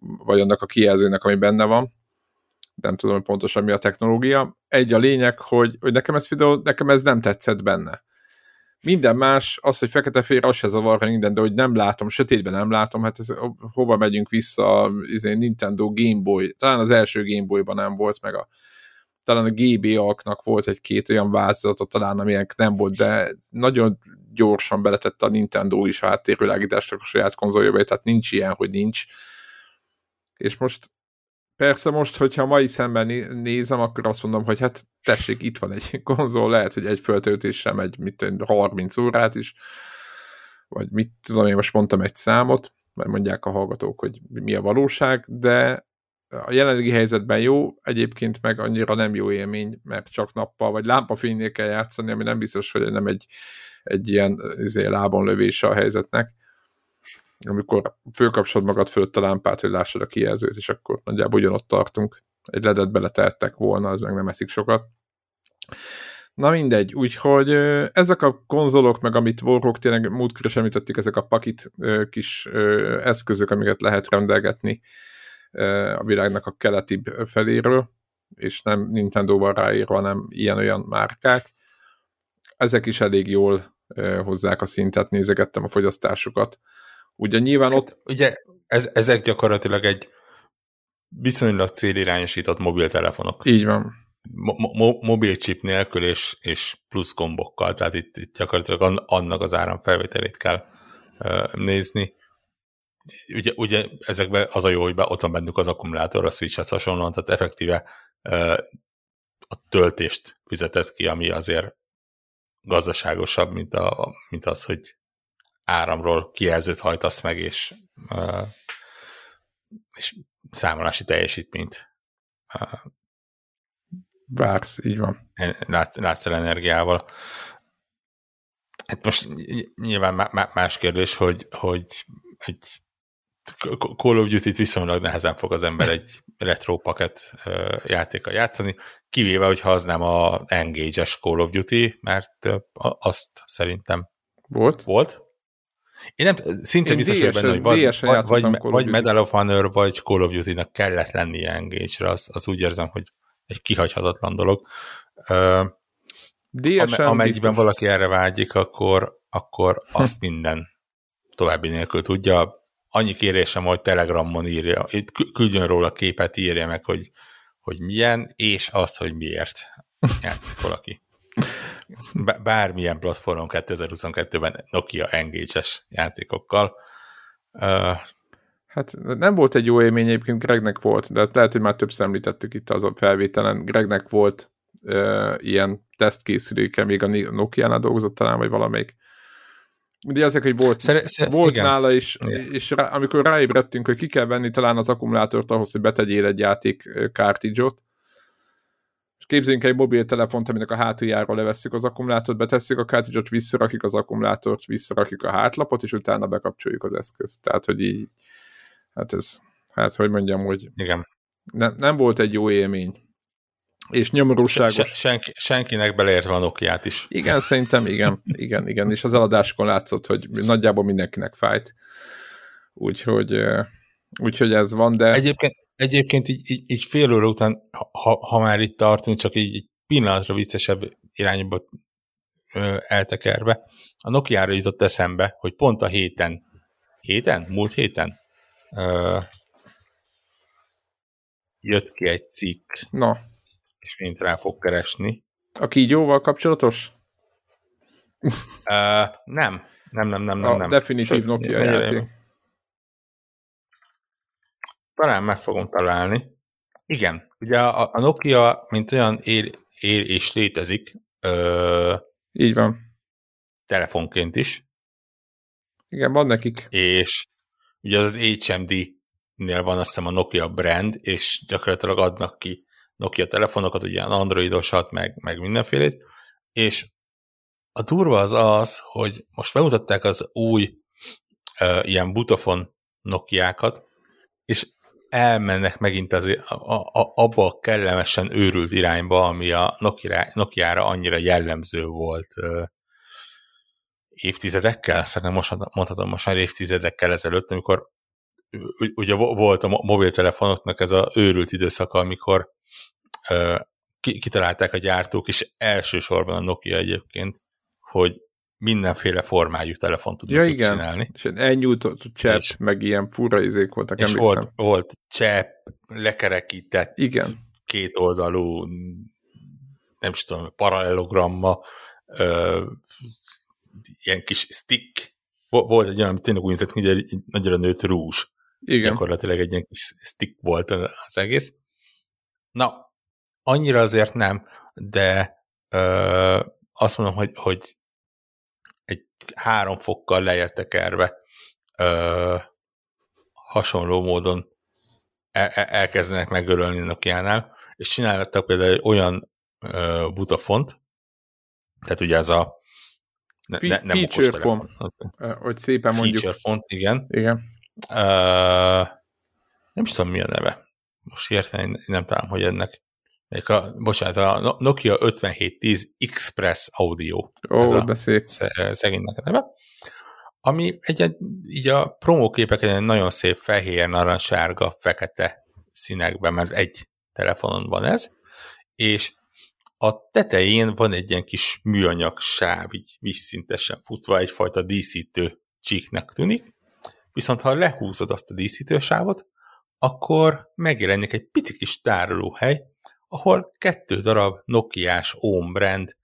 vagy annak a kijelzőnek, ami benne van. Nem tudom pontosan mi a technológia. Egy a lényeg, hogy, hogy nekem ez például, nekem ez nem tetszett benne. Minden más, az, hogy fekete-fehér, az se zavar minden, de hogy nem látom, sötétben nem látom, hát ez, hova megyünk vissza, izé, Nintendo Game Boy, talán az első Game Boy-ban nem volt, meg a talán a GBA-knak volt egy-két olyan változata talán, amilyenek nem volt, de nagyon gyorsan beletette a Nintendo is a háttérvilágítást a saját konzoljába, tehát nincs ilyen, hogy nincs. És most persze most, hogyha mai szemben nézem, akkor azt mondom, hogy hát tessék, itt van egy konzol, lehet, hogy egy föltöltéssel megy mit 30 órát is, vagy mit tudom, én most mondtam egy számot, mert mondják a hallgatók, hogy mi a valóság, de a jelenlegi helyzetben jó, egyébként meg annyira nem jó élmény, mert csak nappal vagy lámpafénynél kell játszani, ami nem biztos, hogy nem egy, egy ilyen izé, lábon lövése a helyzetnek. Amikor fölkapcsolod magad fölött a lámpát, hogy lássad a kijelzőt, és akkor nagyjából ugyanott tartunk. Egy ledet beleteltek volna, az meg nem eszik sokat. Na mindegy, úgyhogy ezek a konzolok, meg amit Warhawk tényleg múltkor is ezek a pakit kis eszközök, amiket lehet rendelgetni a világnak a keleti feléről, és nem Nintendo-val ráírva, hanem ilyen-olyan márkák. Ezek is elég jól hozzák a szintet, nézegettem a fogyasztásukat. Ugye nyilván ott... Hát, ugye ez, ezek gyakorlatilag egy viszonylag célirányosított mobiltelefonok. Így van. Mo- mo- mobil chip nélkül és, és plusz gombokkal, tehát itt, itt gyakorlatilag annak az áramfelvételét kell uh, nézni ugye, ugye ezekben az a jó, hogy be, ott van bennük az akkumulátor, a switchhez hasonlóan, tehát effektíve a töltést fizetett ki, ami azért gazdaságosabb, mint, a, mint az, hogy áramról kijelzőt hajtasz meg, és, és számolási teljesítményt vársz, így van. Lát, látsz el energiával. Hát most nyilván más kérdés, hogy, hogy egy Call of Duty-t viszonylag nehezen fog az ember egy retro paket játéka játszani, kivéve, hogyha az nem a Engage-es Call of Duty, mert azt szerintem volt. Volt? Én nem, szinte Én biztos vagyok benne, hogy vagy, vagy, vagy, vagy Medal of Honor, vagy Call of Duty-nak kellett lennie Engage-re, az, az úgy érzem, hogy egy kihagyhatatlan dolog. Uh, amennyiben valaki erre vágyik, akkor, akkor azt minden további nélkül tudja, annyi kérésem, hogy Telegramon írja, küldjön róla képet, írja meg, hogy, hogy milyen, és azt, hogy miért játszik valaki. Bármilyen platformon 2022-ben Nokia Engage-es játékokkal. Hát nem volt egy jó élmény, egyébként Gregnek volt, de lehet, hogy már többször említettük itt az a felvételen. Gregnek volt uh, ilyen tesztkészüléke, még a Nokia-nál dolgozott talán, vagy valamelyik Ugye ezek, hogy volt, Szer- szer- volt igen. nála is, igen. és rá, amikor ráébredtünk, hogy ki kell venni talán az akkumulátort ahhoz, hogy betegyél egy játék kártidzsot, és képzeljünk egy mobiltelefont, aminek a hátuljára levesszük az akkumulátort, betesszük a kártidzsot, visszarakjuk az akkumulátort, visszarakjuk a hátlapot, és utána bekapcsoljuk az eszközt. Tehát, hogy így, hát ez, hát hogy mondjam, hogy igen. Ne, nem volt egy jó élmény és nyomorúságos. Se, senki, senkinek beleértve a Nokia-t is. Igen, szerintem igen, igen, igen, és az eladáskon látszott, hogy nagyjából mindenkinek fájt. Úgyhogy, úgyhogy ez van, de... Egyébként, egyébként így, így, így fél óra után, ha, ha már itt tartunk, csak így egy pillanatra viccesebb irányba eltekerve, a Nokia-ra jutott eszembe, hogy pont a héten, héten? Múlt héten? Ö, jött ki egy cikk. Na. És mint rá fog keresni. A kígyóval kapcsolatos? Uh, nem. Nem, nem, nem, nem. A nem. definitív Nokia játék. Talán meg fogom találni. Igen, ugye a, a Nokia, mint olyan él, él és létezik. Ö, Így van. Telefonként is. Igen, van nekik. És ugye az HMD-nél van azt hiszem a Nokia brand, és gyakorlatilag adnak ki Nokia telefonokat, ugye androidosat, meg, meg mindenfélét, és a durva az az, hogy most bemutatták az új uh, ilyen butofon Nokiákat, és elmennek megint az, a, a, abba a kellemesen őrült irányba, ami a Nokia, Nokia-ra annyira jellemző volt uh, évtizedekkel, szerintem most mondhatom most már évtizedekkel ezelőtt, amikor ugye volt a mobiltelefonoknak ez a őrült időszaka, amikor kitalálták a gyártók, és elsősorban a Nokia egyébként, hogy mindenféle formájú telefon tudnak ja, igen. csinálni. És elnyújtott csepp, és, meg ilyen fura izék voltak, és volt, volt csepp, lekerekített, igen. kétoldalú, nem is tudom, paralelogramma, ö, ilyen kis stick, volt egy olyan, ami tényleg úgy nézett, hogy egy nagyra nőtt rúzs. Igen. Gyakorlatilag egy ilyen kis stick volt az egész. Na, annyira azért nem, de ö, azt mondom, hogy, hogy egy három fokkal lejjebb erve ö, hasonló módon el, e, elkezdenek megörölni Nokia-nál, és csináltak például egy olyan ö, butafont, tehát ugye ez a ne, ne, nem feature font, hogy szépen mondjuk. Feature font, igen. Igen. Uh, nem is tudom, mi a neve. Most hirtelen nem találom, hogy ennek a, bocsánat, a Nokia 5710 Express Audio. Ó, ez de szép. Szegénynek a neve. Ami egy, így a promóképek egy nagyon szép fehér, narancssárga, fekete színekben, mert egy telefonon van ez, és a tetején van egy ilyen kis műanyag sáv, így vízszintesen futva, egyfajta díszítő csíknek tűnik, viszont ha lehúzod azt a díszítő sávot, akkor megjelenik egy pici kis tárolóhely, ahol kettő darab Nokia-s Ohm brand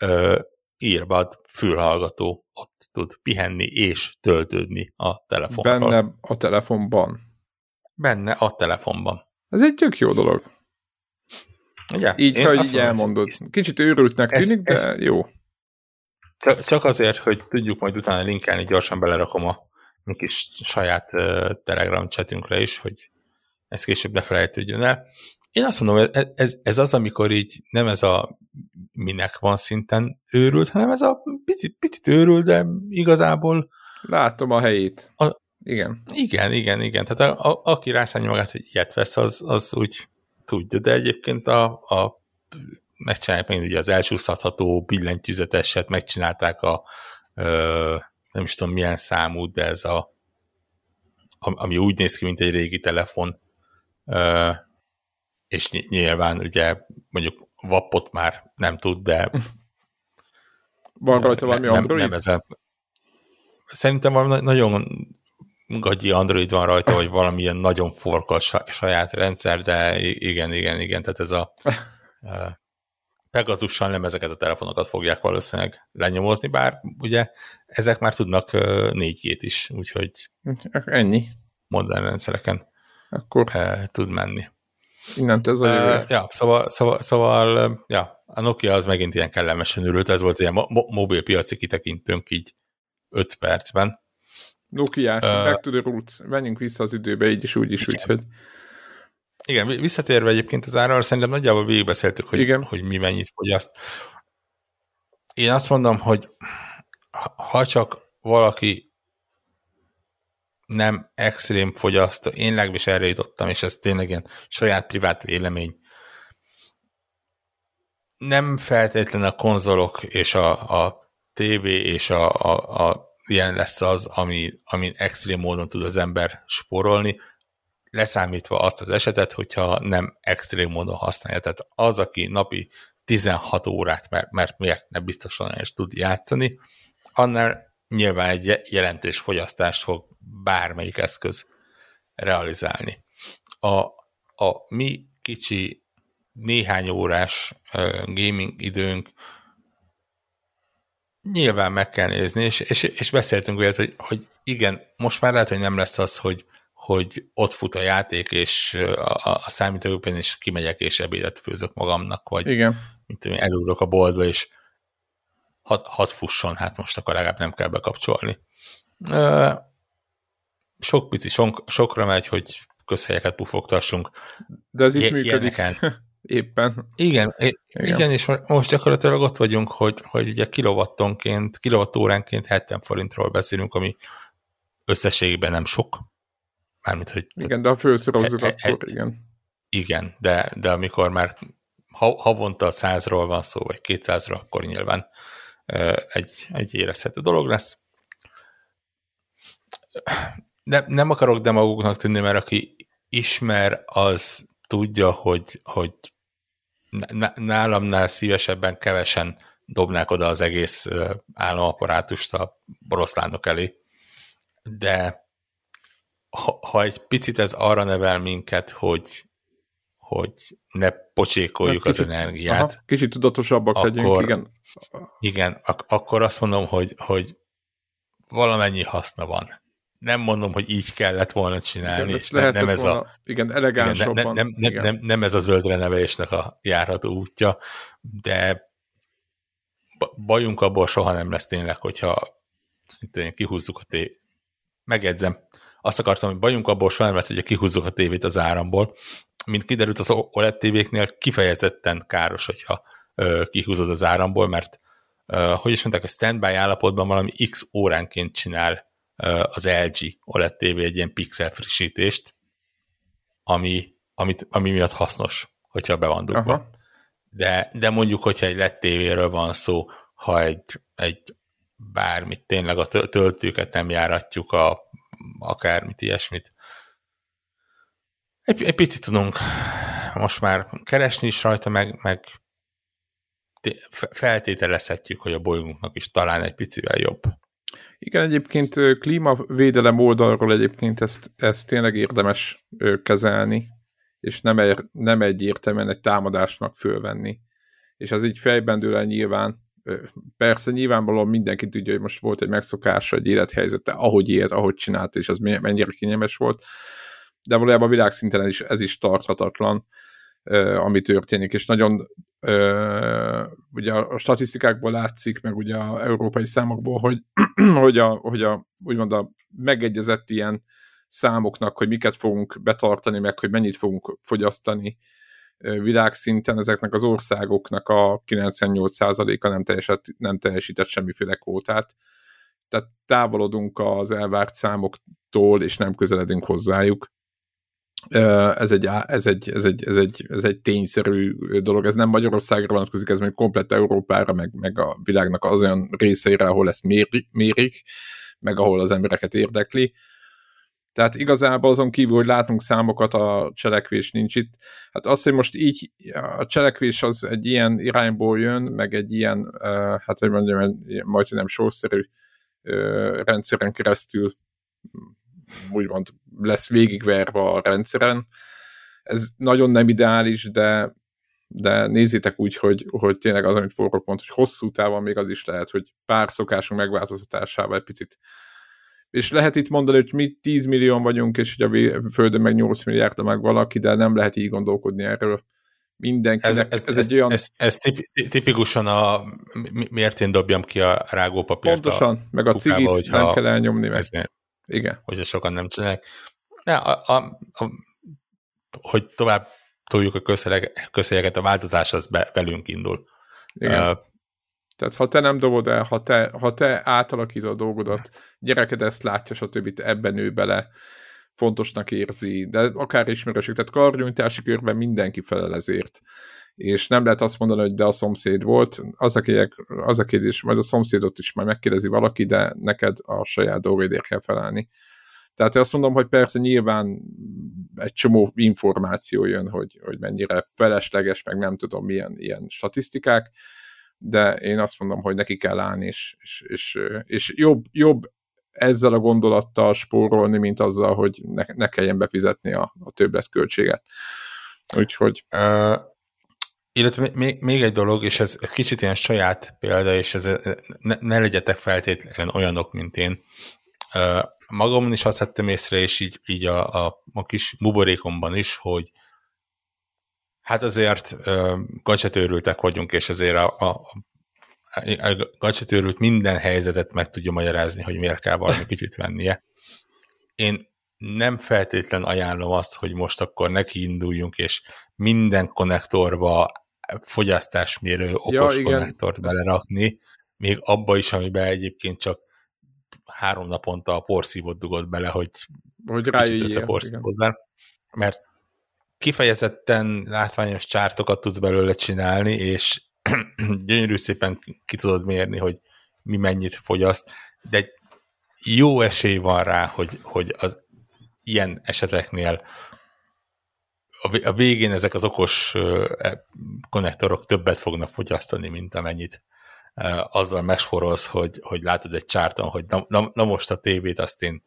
ö, earbud fülhallgató ott tud pihenni és töltődni a telefonról. Benne a telefonban. Benne a telefonban. Ez egy tök jó dolog. Ugye? Így, ha így elmondod. Ez, Kicsit őrültnek ez, tűnik, de ez, jó. Csak azért, hogy tudjuk majd utána linkelni, gyorsan belerakom a kis saját uh, Telegram chatünkre is, hogy ez később ne felejtődjön el. Én azt mondom, ez, ez, ez az, amikor így nem ez a minek van szinten őrült, hanem ez a picit, picit őrült, de igazából... Látom a helyét. A, igen. Igen, igen, igen. Tehát a, a, aki rászállja magát, hogy ilyet vesz, az, az úgy tudja, de egyébként a, a megcsinálják meg ugye az elsúszható billentyűzeteset, megcsinálták a ö, nem is tudom milyen számú, de ez a ami úgy néz ki, mint egy régi telefon, és nyilván ugye mondjuk Vappot már nem tud, de van rajta valami nem, Android? Nem, nem Szerintem valami nagyon gagyi Android van rajta, vagy valamilyen nagyon forkas saját rendszer, de igen, igen, igen, tehát ez a Pegasusan nem ezeket a telefonokat fogják valószínűleg lenyomozni, bár ugye ezek már tudnak 4G-t is, úgyhogy ennyi. Modern rendszereken Akkor tud menni. Innentől ez a jövő. Ja, szóval, szóval, szóval ja, a Nokia az megint ilyen kellemesen ürült, ez volt ilyen mo- mobil piaci kitekintőnk így 5 percben. Nokia, uh, back to the roots. Menjünk vissza az időbe, így is, úgy is, úgyhogy. Igen, visszatérve egyébként az árral, szerintem nagyjából végigbeszéltük, hogy, igen. hogy mi mennyit fogyaszt. Én azt mondom, hogy ha csak valaki nem extrém fogyasztó, én legalábbis erre jutottam, és ez tényleg ilyen saját privát vélemény. Nem feltétlenül a konzolok és a, a TV és a, a, a ilyen lesz az, ami, ami extrém módon tud az ember sporolni. Leszámítva azt az esetet, hogyha nem extrém módon használja. Tehát az, aki napi 16 órát, mert, mert miért ne biztosan is tud játszani, annál nyilván egy jelentős fogyasztást fog bármelyik eszköz realizálni. A, a mi kicsi néhány órás gaming időnk nyilván meg kell nézni, és, és, és beszéltünk olyat, hogy, hogy igen, most már lehet, hogy nem lesz az, hogy, hogy ott fut a játék, és a, a számítógépen is kimegyek, és ebédet főzök magamnak, vagy igen. mint elúrok a boltba, és hat, hat fusson, hát most akkor legalább nem kell bekapcsolni. Sok pici sok, sokra megy, hogy közhelyeket pufogtassunk. De ez itt működik. Éppen. Igen, igen, igen, és most gyakorlatilag ott vagyunk, hogy, hogy ugye kilowattonként, kilowattóránként 70 forintról beszélünk, ami összességében nem sok. Mármint, hogy... Igen, de ha főszorozzuk, he, he, akkor igen. Igen, de, de amikor már havonta százról van szó, vagy kétszázról, akkor nyilván egy, egy érezhető dolog lesz. De, nem akarok demagógnak tűnni, mert aki ismer, az tudja, hogy, hogy nálamnál szívesebben kevesen dobnák oda az egész államaparátust a boroszlánok elé. De ha, ha egy picit ez arra nevel minket, hogy, hogy ne pocsékoljuk kicsit, az energiát. Aha, kicsit tudatosabbak akkor, legyünk, igen. Igen, ak- akkor azt mondom, hogy, hogy valamennyi haszna van nem mondom, hogy így kellett volna csinálni, igen, és nem, nem ez volna, a... Igen, elegánsabban. Igen, nem, nem, igen. Nem, nem ez a zöldre nevelésnek a járható útja, de bajunk abból soha nem lesz tényleg, hogyha kihúzzuk a tévét. Megjegyzem, azt akartam, hogy bajunk abból soha nem lesz, hogyha kihúzzuk a tévét az áramból. Mint kiderült, az OLED tévéknél kifejezetten káros, hogyha ö, kihúzod az áramból, mert ö, hogy is mondták, a standby állapotban valami x óránként csinál az LG OLED TV egy ilyen pixel frissítést, ami, amit, ami miatt hasznos, hogyha be van dugva. De, de mondjuk, hogyha egy LED tévéről van szó, ha egy, egy bármit, tényleg a töltőket nem járatjuk, a, akármit, ilyesmit. Egy, egy picit tudunk most már keresni is rajta, meg, meg feltételezhetjük, hogy a bolygónknak is talán egy picivel jobb. Igen, egyébként klímavédelem oldalról egyébként ezt, ezt tényleg érdemes kezelni, és nem, egy, nem egyértelműen egy támadásnak fölvenni. És az így fejben dől el nyilván. Persze nyilvánvalóan mindenki tudja, hogy most volt egy megszokása, egy élethelyzete, ahogy élt, ahogy csinált, és az mennyire kényelmes volt. De valójában világszinten is, ez is tarthatatlan, ami történik, és nagyon ugye a statisztikákból látszik, meg ugye a európai számokból, hogy, hogy, a, hogy a, úgymond a megegyezett ilyen számoknak, hogy miket fogunk betartani, meg hogy mennyit fogunk fogyasztani világszinten, ezeknek az országoknak a 98%-a nem, teljesít, nem teljesített semmiféle kvótát. Tehát távolodunk az elvárt számoktól, és nem közeledünk hozzájuk ez egy, ez, egy, ez, egy, ez, egy, ez egy tényszerű dolog, ez nem Magyarországra vonatkozik, ez még komplett Európára, meg, meg a világnak az olyan részeire, ahol ezt mérik, mérik, meg ahol az embereket érdekli. Tehát igazából azon kívül, hogy látunk számokat, a cselekvés nincs itt. Hát az, hogy most így a cselekvés az egy ilyen irányból jön, meg egy ilyen, hát hogy mondjam, majd nem sorszerű rendszeren keresztül úgymond lesz végigverve a rendszeren. Ez nagyon nem ideális, de, de nézzétek úgy, hogy, hogy tényleg az, amit forrok mond, hogy hosszú távon még az is lehet, hogy pár szokásunk megváltoztatásával egy picit és lehet itt mondani, hogy mi 10 millió vagyunk, és hogy a Földön meg 8 milliárd meg valaki, de nem lehet így gondolkodni erről. Mindenkinek. Ez, ez, ez, egy olyan... ez, ez tipikusan a miért én dobjam ki a rágópapírt Pontosan, a meg a cigit nem kell elnyomni meg. Ezért, igen. Hogyha sokan nem csinálják. Ja, a, a, a, hogy tovább toljuk a közhelyeket, a változás az be, velünk indul. Igen. Uh, tehát ha te nem dobod el, ha te, ha te átalakítod a dolgodat, gyereked ezt látja, stb. ebben ő bele, fontosnak érzi, de akár ismerősök, tehát karnyújtási körben mindenki felel ezért. És nem lehet azt mondani, hogy de a szomszéd volt, az a, kérdés, az a kérdés, majd a szomszédot is majd megkérdezi valaki, de neked a saját dolgaidért kell felállni. Tehát azt mondom, hogy persze nyilván egy csomó információ jön, hogy, hogy mennyire felesleges, meg nem tudom milyen ilyen statisztikák, de én azt mondom, hogy neki kell állni, és, és, és, és jobb, jobb ezzel a gondolattal spórolni, mint azzal, hogy ne, ne kelljen befizetni a, a többletköltséget. Úgyhogy... Uh, illetve még, még egy dolog, és ez kicsit ilyen saját példa, és ez ne, ne legyetek feltétlenül olyanok, mint én. Uh, magamon is azt vettem észre, és így, így a, a, a kis buborékomban is, hogy hát azért uh, gacsetőrültek vagyunk, és azért a, a, a gacsetőrült minden helyzetet meg tudja magyarázni, hogy miért kell valami kicsit vennie. Én nem feltétlen ajánlom azt, hogy most akkor neki induljunk, és minden konnektorba fogyasztásmérő okos ja, konnektort belerakni, még abba is, amiben egyébként csak három naponta a porszívot dugod bele, hogy, hogy kicsit összeporszívozzál. Mert kifejezetten látványos csártokat tudsz belőle csinálni, és gyönyörű szépen ki tudod mérni, hogy mi mennyit fogyaszt, de jó esély van rá, hogy, hogy az ilyen eseteknél a végén ezek az okos e, konnektorok többet fognak fogyasztani, mint amennyit azzal megsporolsz, hogy, hogy látod egy csárton, hogy na, na, na most a tévét azt én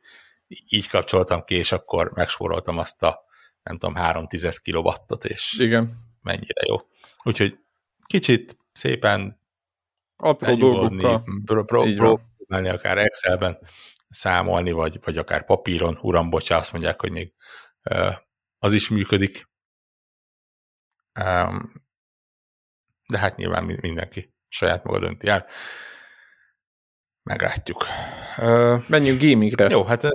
így kapcsoltam ki, és akkor megsporoltam azt a nem tudom, 3 10 kilowattot, és Igen. mennyire jó. Úgyhogy kicsit szépen apró dolgokkal próbálni akár Excelben számolni, vagy, vagy akár papíron, uram, bocsá, azt mondják, hogy még az is működik. De hát nyilván mindenki saját maga dönti el. Meglátjuk. Menjünk gamingre. Jó, hát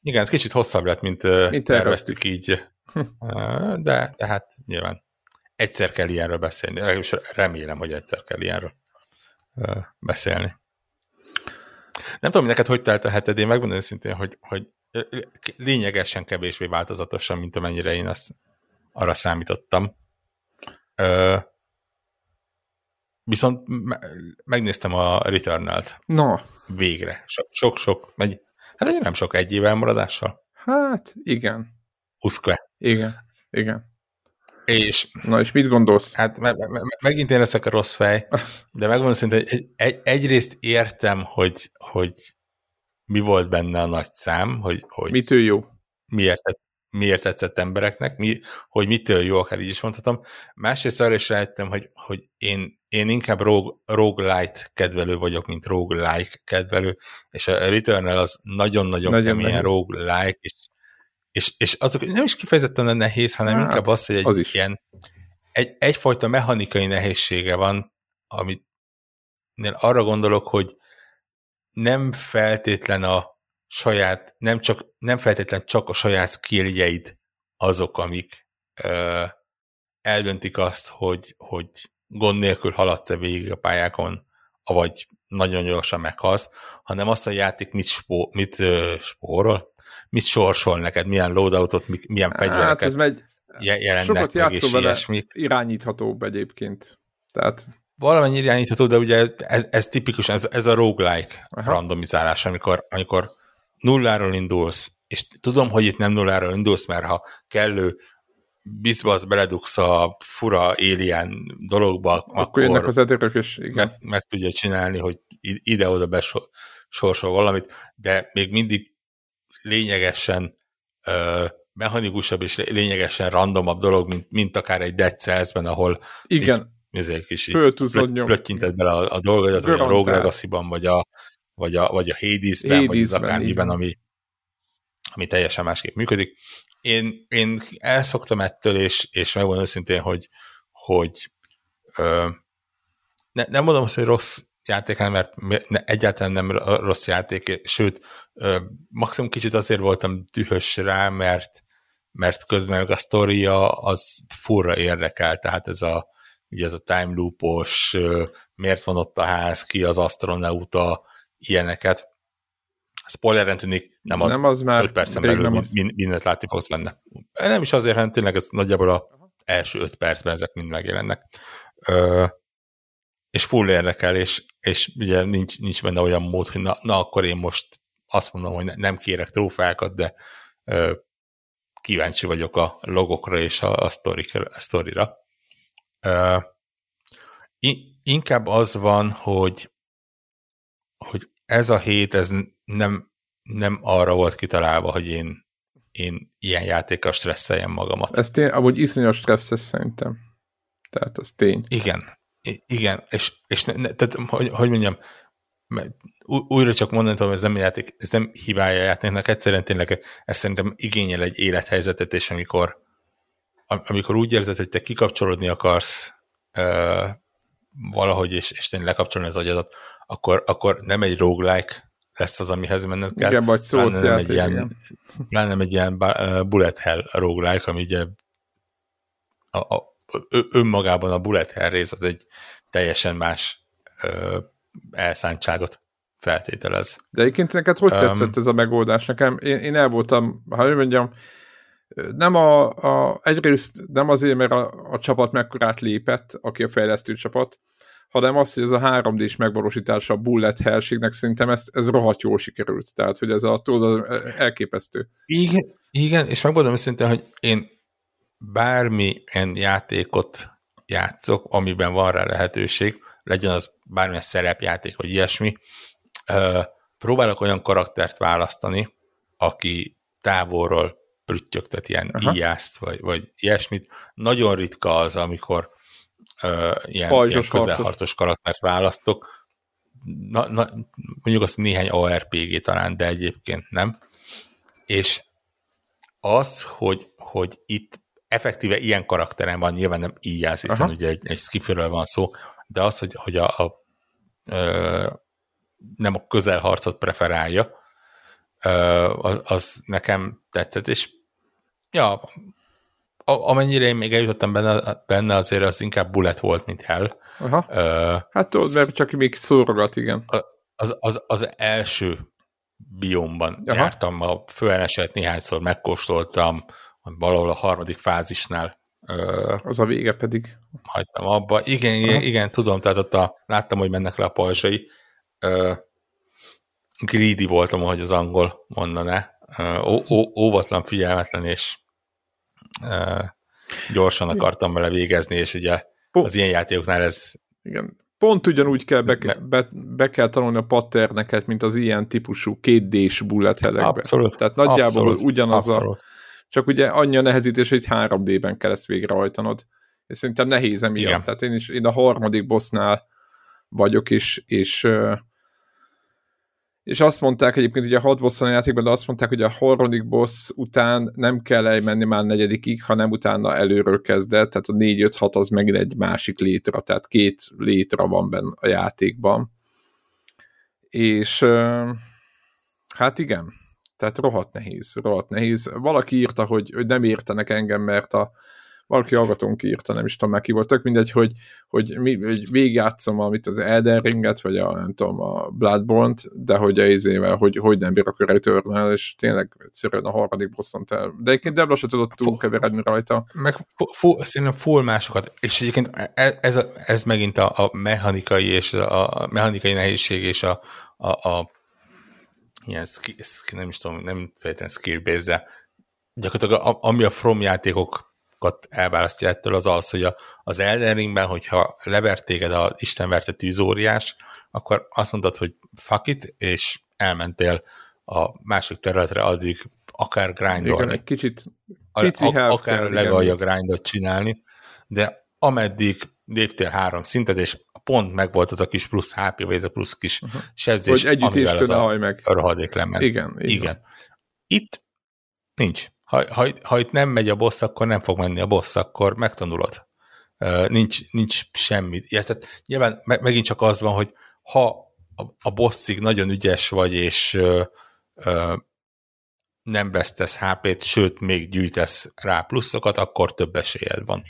igen, ez kicsit hosszabb lett, mint, mint terveztük így. De, de hát nyilván egyszer kell ilyenről beszélni. Remélem, hogy egyszer kell ilyenről beszélni. Nem tudom, neked hogy telt a heted, én megmondom őszintén, hogy, hogy lényegesen kevésbé változatosan, mint amennyire én azt arra számítottam. Ö, viszont megnéztem a Returnal-t. No. Végre. Sok-sok, megy, hát nem sok egy év elmaradással. Hát, igen. Uszkve. Igen, igen. És, Na és mit gondolsz? Hát me, me, megint én leszek a rossz fej, de megmondom szinte, hogy egy, egy, egyrészt értem, hogy, hogy mi volt benne a nagy szám, hogy, hogy mitől jó? Miért, miért tetszett embereknek, mi, hogy mitől jó, akár így is mondhatom. Másrészt arra is rájöttem, hogy, hogy én, én inkább rogue, roguelite kedvelő vagyok, mint roguelike kedvelő, és a Returnal az nagyon-nagyon nagyon keményen roguelike, és és, és azok nem is kifejezetten a nehéz, hanem hát, inkább az, hogy egy az ilyen egy, egyfajta mechanikai nehézsége van, amit arra gondolok, hogy nem feltétlen a saját, nem, csak, nem feltétlen csak a saját skilljeid azok, amik ö, eldöntik azt, hogy, hogy gond nélkül haladsz-e végig a pályákon, vagy nagyon gyorsan meghalsz, hanem azt a játék mit, spó, mit ö, spórol, mit sorsol neked, milyen loadoutot, milyen hát fegyvereket hát ez megy, jelennek sokat meg, és ilyesmik. irányíthatóbb egyébként. Tehát... Valamennyi irányítható, de ugye ez, ez tipikus, ez, ez a roguelike Aha. randomizálás, amikor, amikor nulláról indulsz, és tudom, hogy itt nem nulláról indulsz, mert ha kellő bizbasz beledugsz a fura alien dologba, akkor, akkor jönnek az edőrök, és igen. Meg, meg tudja csinálni, hogy ide-oda besorsol valamit, de még mindig lényegesen ö, mechanikusabb és lényegesen randomabb dolog, mint, mint akár egy Dead Cells-ben, ahol Igen. ezért is plöttyinted bele a, a dolgodat, vagy a Rogue Legacy-ban, vagy a, vagy a, vagy a Hades-ben, Hades vagy az akármiben, ami, ami teljesen másképp működik. Én, én elszoktam ettől, és, és megmondom őszintén, hogy, hogy ö, ne, nem mondom azt, hogy rossz játék, mert egyáltalán nem rossz játék, sőt, maximum kicsit azért voltam dühös rá, mert, mert közben meg a sztoria az furra érdekel, tehát ez a, ugye ez a time loopos, miért van ott a ház, ki az astronauta, ilyeneket. Spoileren tűnik, nem az, nem az már 5 percen belül mind, mind, mindent látni fogsz benne. Nem is azért, hanem tényleg ez nagyjából a első 5 percben ezek mind megjelennek és full érdekel, és, és ugye nincs, nincs benne olyan mód, hogy na, na akkor én most azt mondom, hogy ne, nem kérek trófákat, de ö, kíváncsi vagyok a logokra és a, a, a sztorira. Uh, inkább az van, hogy, hogy ez a hét, ez nem, nem arra volt kitalálva, hogy én, én ilyen játékkal stresszeljem magamat. Ez tény, amúgy iszonyos stresszes szerintem. Tehát az tény. Igen, igen, és, és ne, ne, tehát, hogy, hogy mondjam, újra csak mondani tudom, ez nem játék, ez nem hibája a játéknak, egyszerűen tényleg ez szerintem igényel egy élethelyzetet, és amikor, amikor úgy érzed, hogy te kikapcsolódni akarsz uh, valahogy, és, és tényleg lekapcsolni az agyadat, akkor, akkor nem egy roguelike lesz az, amihez menned kell. Igen, vagy szó nem egy ilyen, nem egy ilyen bullet hell roguelike, ami ugye a, a, önmagában a bullet hell rész az egy teljesen más ö, elszántságot feltételez. De egyébként neked hogy tetszett um, ez a megoldás? Nekem, én, én el voltam, ha mondjam, nem a, a, egyrészt nem azért, mert a, a csapat mekkorát lépett, aki a fejlesztő csapat, hanem az, hogy ez a 3D-s megvalósítása a bullet hellségnek szerintem ez, ez rohadt jól sikerült. Tehát, hogy ez a tudod, elképesztő. Igen, igen és megmondom őszintén, hogy én bármilyen játékot játszok, amiben van rá lehetőség, legyen az bármilyen szerepjáték, vagy ilyesmi, próbálok olyan karaktert választani, aki távolról prüttyögtet ilyen íjászt, vagy, vagy ilyesmit. Nagyon ritka az, amikor uh, ilyen, ilyen közelharcos karaktert választok. Na, na, mondjuk azt néhány ARPG talán, de egyébként nem. És az, hogy, hogy itt effektíve ilyen karakterem van, nyilván nem íjász, hiszen Aha. ugye egy, egy skifiről van szó, de az, hogy, hogy a, a ö, nem a közelharcot preferálja, ö, az, az nekem tetszett, és ja, amennyire én még eljutottam benne, benne azért az inkább bullet volt, mint hell. Aha. Uh, hát tudod, mert csak még szórogat, igen. Az, az, az első biomban Aha. jártam, a főeneset néhányszor megkóstoltam, valahol a harmadik fázisnál. Uh, az a vége pedig. Hagytam abba. Igen, igen, igen, tudom, tehát ott a, láttam, hogy mennek le a pajzsai. Uh, greedy voltam, ahogy az angol mondaná. Uh, óvatlan, figyelmetlen, és uh, gyorsan akartam vele végezni, és ugye az ilyen játékoknál ez... Igen. Pont ugyanúgy kell be, be, be kell tanulni a patterneket, mint az ilyen típusú kétdés bullet Abszolút. Tehát nagyjából abszolút, ugyanaz abszolút. a... Csak ugye annyi a nehezítés, hogy 3D-ben kell ezt végrehajtanod. És szerintem nehéz emiatt. Igen. Tehát én is én a harmadik bossnál vagyok, és, és és azt mondták egyébként, hogy a hat bosszon játékban, de azt mondták, hogy a harmadik boss után nem kell elmenni már negyedikig, hanem utána előről kezdett, tehát a 4-5-6 az megint egy másik létra, tehát két létra van benne a játékban. És hát igen, tehát rohadt nehéz, rohadt nehéz. Valaki írta, hogy, hogy nem értenek engem, mert a, valaki hallgatónk írta, nem is tudom már ki volt, tök mindegy, hogy, hogy, mi, hogy végigjátszom amit az Elden Ringet, vagy a, nem tudom, a Bloodborne-t, de hogy a izével, hogy, hogy nem bírok a returnal, és tényleg egyszerűen a harmadik bosszont el. De egyébként Debla se tudott túlkeveredni rajta. Meg fu, szerintem full másokat, és egyébként e, ez, a, ez megint a, a mechanikai és a, a mechanikai nehézség és a, a, a ilyen skill, nem is tudom, nem fejten skill-based, de gyakorlatilag a, ami a From játékok elválasztja ettől az az, hogy a, az Elden Ringben, hogyha levert téged az istenverte tűzóriás, akkor azt mondtad, hogy fuck it, és elmentél a másik területre addig akár grindolni. Igen, egy kicsit pici a, akár legalja grindot csinálni, de ameddig léptél három szintet, és pont meg volt az a kis plusz HP, vagy ez a plusz kis uh-huh. sebzés, hogy amivel az a, meg. a rohadék lement. Igen, igen. Itt nincs ha, ha, ha itt nem megy a boss, akkor nem fog menni a boss, akkor megtanulod. Uh, nincs, nincs semmi. Ja, tehát nyilván me, megint csak az van, hogy ha a, a bosszig nagyon ügyes vagy, és uh, uh, nem vesztesz HP-t, sőt, még gyűjtesz rá pluszokat, akkor több esélyed van.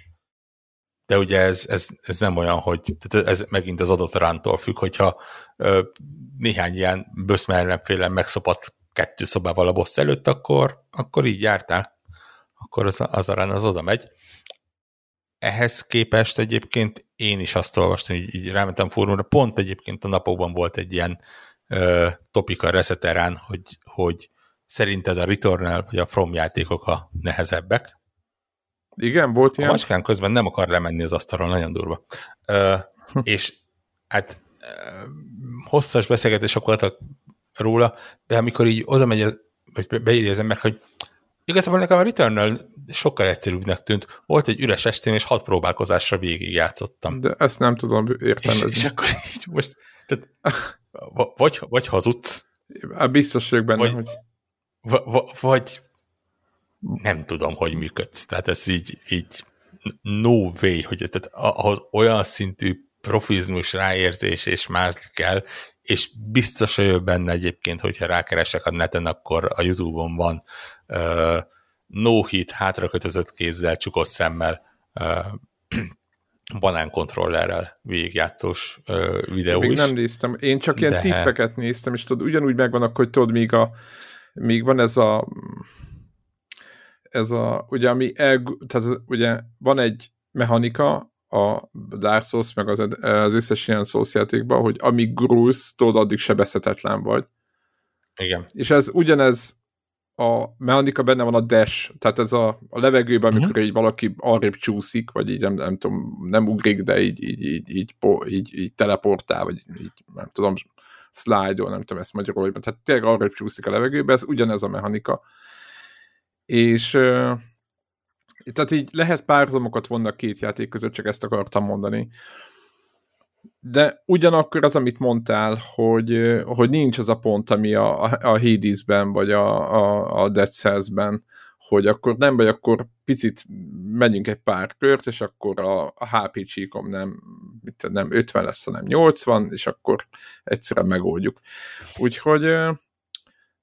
De ugye ez, ez, ez nem olyan, hogy tehát ez megint az adott rántól függ, hogyha uh, néhány ilyen böszme megszopat kettő szobával a boss előtt, akkor, akkor így jártál. Akkor az, az arán az oda megy. Ehhez képest egyébként én is azt olvastam, így, így rámentem fórumra, pont egyébként a napokban volt egy ilyen ö, topika reszeterán, hogy, hogy szerinted a Returnal vagy a From játékok a nehezebbek? Igen, volt ilyen. A macskán közben nem akar lemenni az asztalról, nagyon durva. Ö, és hát hosszas beszélgetések voltak róla, de amikor így oda megy, vagy beírja az ember, hogy igazából nekem a Returnal sokkal egyszerűbbnek tűnt. Volt egy üres estén, és hat próbálkozásra végig játszottam. De ezt nem tudom értelmezni. És, és akkor így most, tehát, vagy, vagy hazudsz. Biztos vagyok benne, vagy, hogy... Vagy nem tudom, hogy működsz. Tehát ez így, így no way, hogy tehát ahhoz olyan szintű profizmus, ráérzés és mázli kell, és biztos vagyok benne egyébként, hogyha rákeresek a neten, akkor a Youtube-on van uh, no hit, hátrakötözött kézzel, csukott szemmel, uh, banánkontrollerrel végigjátszós uh, videó Még is. nem néztem, én csak ilyen de... tippeket néztem, és tudod, ugyanúgy megvannak, hogy tudod, míg, a, míg van ez a ez a, ugye, ami el, tehát ugye van egy mechanika, a Dark Souls, meg az, az összes ilyen Souls játékban, hogy amíg grúlsz, tudod, addig sebezhetetlen vagy. Igen. És ez ugyanez a mechanika benne van a dash, tehát ez a, a levegőben, amikor uh-huh. így valaki arrébb csúszik, vagy így nem, nem tudom, nem ugrik, de így, így, így, így, így, így teleportál, vagy így, nem tudom, slide nem tudom ezt magyarul, tehát tényleg arrébb csúszik a levegőbe, ez ugyanez a mechanika. És tehát így lehet párzamokat vonni a két játék között, csak ezt akartam mondani. De ugyanakkor az, amit mondtál, hogy, hogy nincs az a pont, ami a, a Hadesben, vagy a, a, a Dead Cells-ben, hogy akkor nem vagy, akkor picit menjünk egy pár kört, és akkor a, a HP csíkom nem, mit, nem 50 lesz, hanem 80, és akkor egyszerűen megoldjuk. Úgyhogy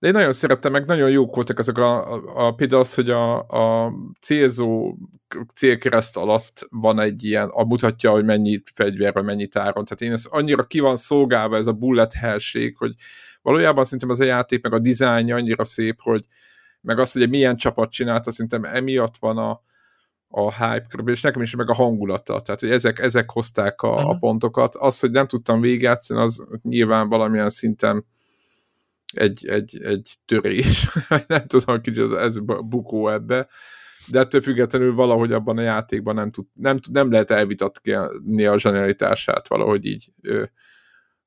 de én nagyon szerettem, meg nagyon jók voltak ezek a, a, a például az, hogy a, a célzó célkereszt alatt van egy ilyen, a mutatja, hogy mennyi fegyver, vagy mennyi táron. Tehát én ez annyira ki van szolgálva ez a bullet hellség, hogy valójában szerintem az a játék, meg a dizájnja annyira szép, hogy meg azt, hogy milyen csapat csinálta, szerintem emiatt van a, a hype körül, és nekem is meg a hangulata, tehát hogy ezek, ezek hozták a, uh-huh. a pontokat. Az, hogy nem tudtam végigjátszani, az nyilván valamilyen szinten egy, egy, egy törés. nem tudom, kicsit ez bukó ebbe, de ettől függetlenül valahogy abban a játékban nem, tud, nem, nem lehet elvitatni a zsenialitását, valahogy így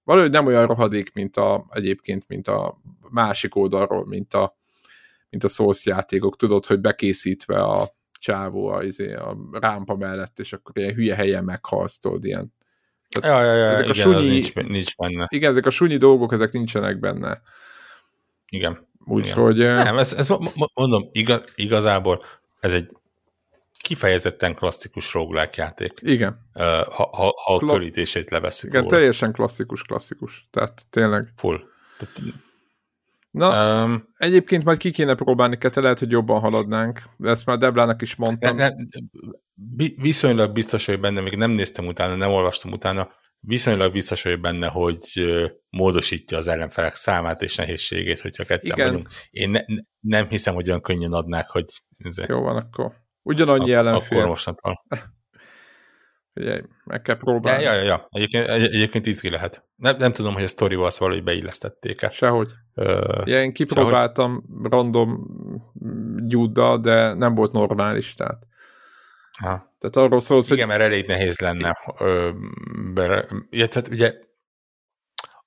valahogy nem olyan rohadék, mint a, egyébként, mint a másik oldalról, mint a, mint a Souls játékok. Tudod, hogy bekészítve a csávó a, izé, a rámpa mellett, és akkor ilyen hülye helyen meghalsz, tudod, ilyen. Tehát ja, ja, ja, ezek igen, a sunyi, nincs, nincs benne. Igen, ezek a sunyi dolgok, ezek nincsenek benne. Igen. Úgyhogy... Nem, ez, ez mondom, igaz, igazából ez egy kifejezetten klasszikus roguelike játék. Igen. Ha, ha, ha a Kla- körítését leveszik. Igen, róla. teljesen klasszikus, klasszikus. Tehát tényleg. Full. Tehát, Na, um, egyébként majd ki kéne próbálni, te lehet, hogy jobban haladnánk. Ezt már Deblának is mondtam. Ne, ne, viszonylag biztos, hogy benne, még nem néztem utána, nem olvastam utána, viszonylag biztos vagyok benne, hogy módosítja az ellenfelek számát és nehézségét, hogyha ketten Igen. vagyunk. Én ne, nem hiszem, hogy olyan könnyen adnák, hogy... Jó van, akkor ugyanannyi a, ellenfél. Akkor mostantól. Figyelj, meg kell próbálni. Ja, ja, ja. Egyébként, egy, egyébként izgi lehet. Nem, nem tudom, hogy a sztoriba azt valahogy beillesztették-e. Sehogy. Ö, ja, én kipróbáltam sehogy. random gyúddal, de nem volt normális, tehát Aha. Tehát arról szólt, Igen, hogy... mert elég nehéz lenne. Ö, be, illetve, ugye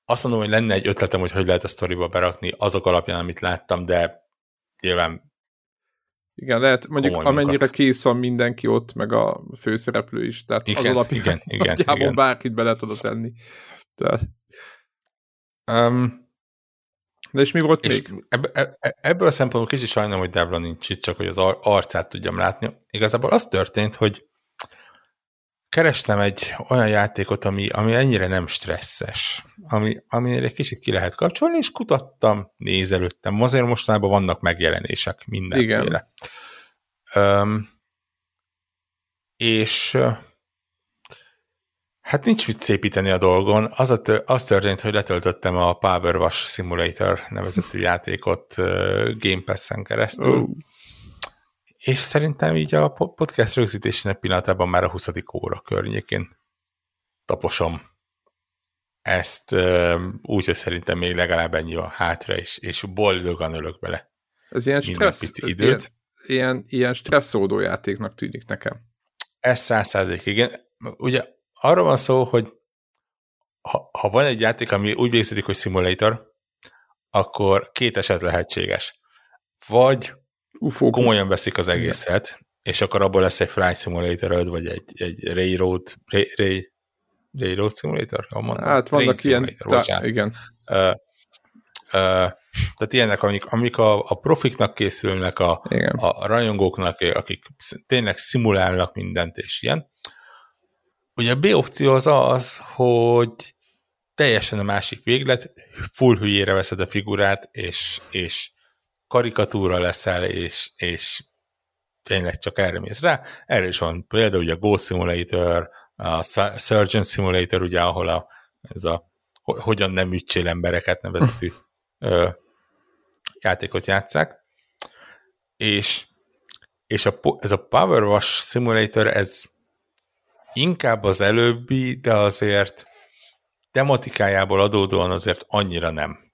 azt mondom, hogy lenne egy ötletem, hogy hogy lehet a sztoriba berakni azok alapján, amit láttam, de nyilván igen, lehet, mondjuk Komoly amennyire munka. kész van mindenki ott, meg a főszereplő is, tehát igen, az alapján igen, igen, igen. bárkit bele tudod tenni. Tehát... Um, de és mi volt és még? Ebb, ebb, ebből a szempontból kicsit sajnálom, hogy Devla nincs itt, csak hogy az arcát tudjam látni. Igazából az történt, hogy kerestem egy olyan játékot, ami, ami ennyire nem stresszes, ami, aminél egy kicsit ki lehet kapcsolni, és kutattam, nézelődtem. Azért mostanában vannak megjelenések mindenféle. Igen. Um, és Hát nincs mit szépíteni a dolgon. Az, a tör, az történt, hogy letöltöttem a Power Wash Simulator nevezetű játékot Game Pass-en keresztül. És szerintem így a podcast rögzítésének pillanatában már a 20. óra környékén taposom ezt, úgy, hogy szerintem még legalább ennyi van hátra, és, és boldogan ölök bele. Ez ilyen stressz, pici időt. Ilyen, ilyen, ilyen stresszódó játéknak tűnik nekem. Ez száz százalék, igen. Ugye arról van szó, hogy ha, ha van egy játék, ami úgy végződik, hogy simulator, akkor két eset lehetséges. Vagy Ufó, komolyan veszik az egészet, igen. és akkor abból lesz egy Flight Simulator vagy egy, egy Railroad, Ray, Ray, Railroad Simulator? Mondom. Hát vannak Train ilyen, tá, igen. Uh, uh, tehát ilyenek, amik, amik a, a profiknak készülnek, a, a rajongóknak, akik tényleg szimulálnak mindent, és ilyen. Ugye a B opció az az, hogy teljesen a másik véglet, full hülyére veszed a figurát, és, és karikatúra leszel, és, és tényleg csak erre mész rá. Erre is van például ugye a Go Simulator, a Surgeon Simulator, ugye, ahol a, ez a hogyan nem ütsél embereket nevezetű ö, játékot játszák. És, és a, ez a Power Wash Simulator, ez inkább az előbbi, de azért tematikájából adódóan azért annyira nem.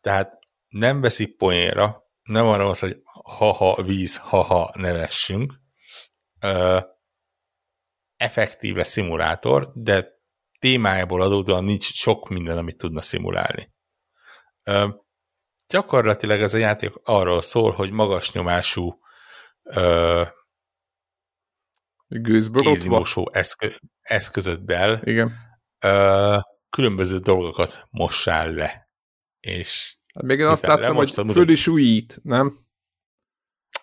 Tehát nem veszi poénra, nem arra az, hogy ha-ha víz, ha-ha nevessünk. Ö, effektíve szimulátor, de témájából adódóan nincs sok minden, amit tudna szimulálni. Ö, gyakorlatilag ez a játék arról szól, hogy magas nyomású ö, kézimosó eszkö, eszközöddel Igen. Ö, különböző dolgokat mossál le. És hát még én azt láttam, hogy föl is újít, nem?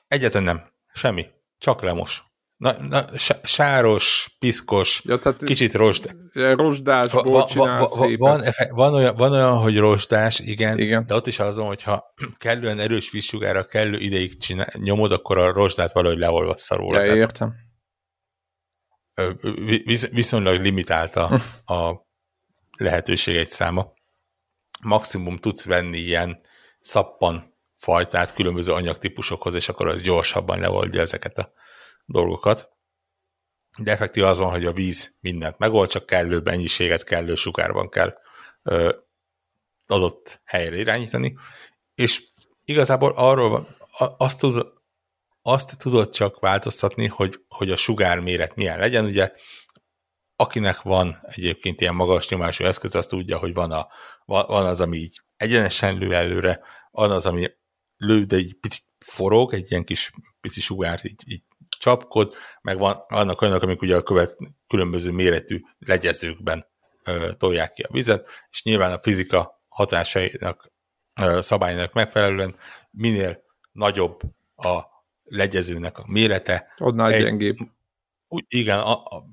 Egyetlen nem. Semmi. Csak lemos. Na, na, sáros, piszkos, ja, tehát kicsit rosd. Rozsdásból va, va, va, va, van, van, olyan, van olyan, hogy rozsdás, igen, igen, de ott is az van, hogyha kellően erős vízsugára kellő ideig csinál, nyomod, akkor a rozsdát valahogy leolvassza róla. Ja, értem. Visz, viszonylag limitált a, a lehetőség egy száma. Maximum tudsz venni ilyen szappan fajtát különböző anyagtípusokhoz, és akkor az gyorsabban leoldja ezeket a dolgokat. De effektív az van, hogy a víz mindent megold, csak kellő mennyiséget, kellő sugárban kell ö, adott helyre irányítani, és igazából arról van, azt, tud, azt tudod csak változtatni, hogy, hogy a sugár méret milyen legyen, ugye akinek van egyébként ilyen magas nyomású eszköz, azt tudja, hogy van, a, van az, ami így egyenesen lő előre, van az, ami lő, de egy picit forog, egy ilyen kis pici sugár így, így csapkod, meg van, vannak olyanok, amik ugye a követ, különböző méretű legyezőkben ö, tolják ki a vizet, és nyilván a fizika hatásainak, ö, szabálynak megfelelően minél nagyobb a legyezőnek a mérete. Annál egy, gyengébb. Úgy, igen, a, a,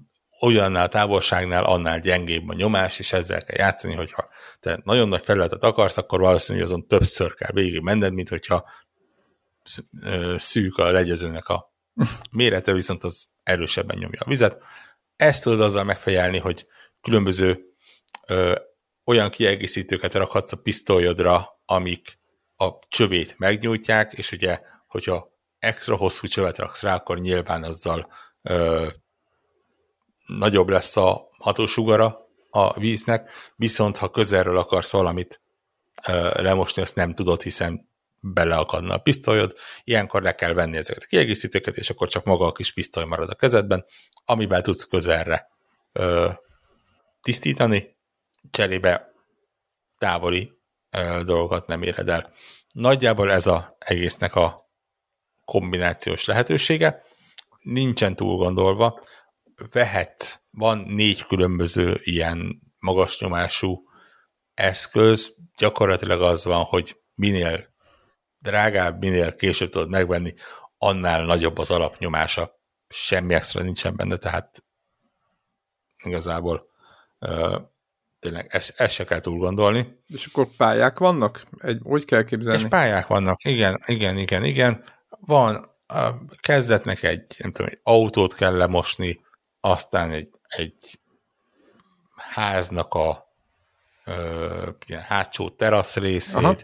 olyannál távolságnál annál gyengébb a nyomás, és ezzel kell játszani, hogyha te nagyon nagy felületet akarsz, akkor valószínűleg azon többször kell végig menned, mint hogyha szűk a legyezőnek a Mérete viszont az erősebben nyomja a vizet. Ezt tudod azzal megfejelni, hogy különböző ö, olyan kiegészítőket rakhatsz a pisztolyodra, amik a csövét megnyújtják, és ugye, hogyha extra hosszú csövet raksz rá, akkor nyilván azzal ö, nagyobb lesz a hatósugara a víznek, viszont ha közelről akarsz valamit ö, lemosni, azt nem tudod, hiszen beleakadna a pisztolyod, ilyenkor le kell venni ezeket a kiegészítőket, és akkor csak maga a kis pisztoly marad a kezedben, amivel tudsz közelre ö, tisztítani, cserébe távoli ö, dolgokat nem éred el. Nagyjából ez a egésznek a kombinációs lehetősége. Nincsen túl gondolva, vehet, van négy különböző ilyen magas nyomású eszköz, gyakorlatilag az van, hogy minél drágább, minél később tudod megvenni, annál nagyobb az alapnyomása. Semmi extra nincsen benne, tehát igazából uh, tényleg ezt, ezt se kell túl gondolni. És akkor pályák vannak? Egy, hogy kell képzelni? És pályák vannak, igen, igen, igen, igen. Van, uh, kezdetnek egy, nem tudom, egy autót kell lemosni, aztán egy, egy háznak a uh, ilyen hátsó terasz részét, Aha.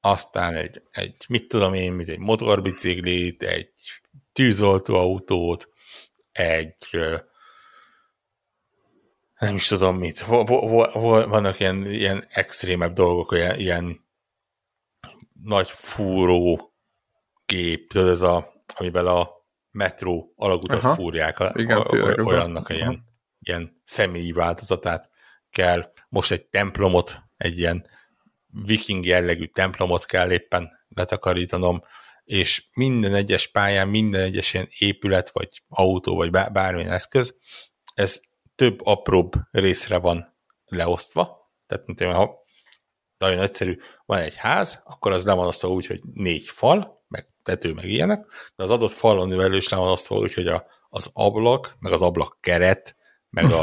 aztán egy, egy mit tudom én, mint egy motorbiciklit, egy tűzoltóautót, egy nem is tudom mit, vannak ilyen, ilyen extrémebb dolgok, olyan, ilyen nagy fúró gép, tudod, ez a, amivel a metró alagutat Aha. fúrják, a, Igen, a, a, olyannak a ilyen, ilyen személyi változatát kell. Most egy templomot, egy ilyen viking jellegű templomot kell éppen letakarítanom, és minden egyes pályán, minden egyes ilyen épület, vagy autó, vagy bármilyen eszköz, ez több apróbb részre van leosztva. Tehát, mint én, ha nagyon egyszerű, van egy ház, akkor az le van osztva úgy, hogy négy fal, tető, meg ilyenek, de az adott falon le van osztva úgy, hogy a, az ablak, meg az ablak keret, meg a,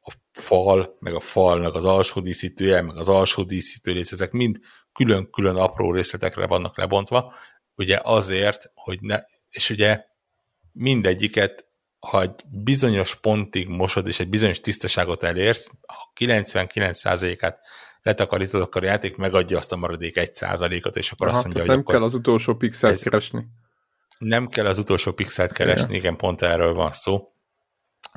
a fal, meg a falnak az alsó díszítője, meg az alsó díszítő rész, ezek mind külön-külön apró részletekre vannak lebontva, ugye azért, hogy ne, és ugye mindegyiket, ha egy bizonyos pontig mosod, és egy bizonyos tisztaságot elérsz, ha 99%-át letakarítod, akkor a játék megadja azt a maradék 1%-ot, és akkor Aha, azt mondja, hogy nem akkor kell az utolsó pixelt keresni. Nem kell az utolsó pixelt keresni, igen, igen pont erről van szó.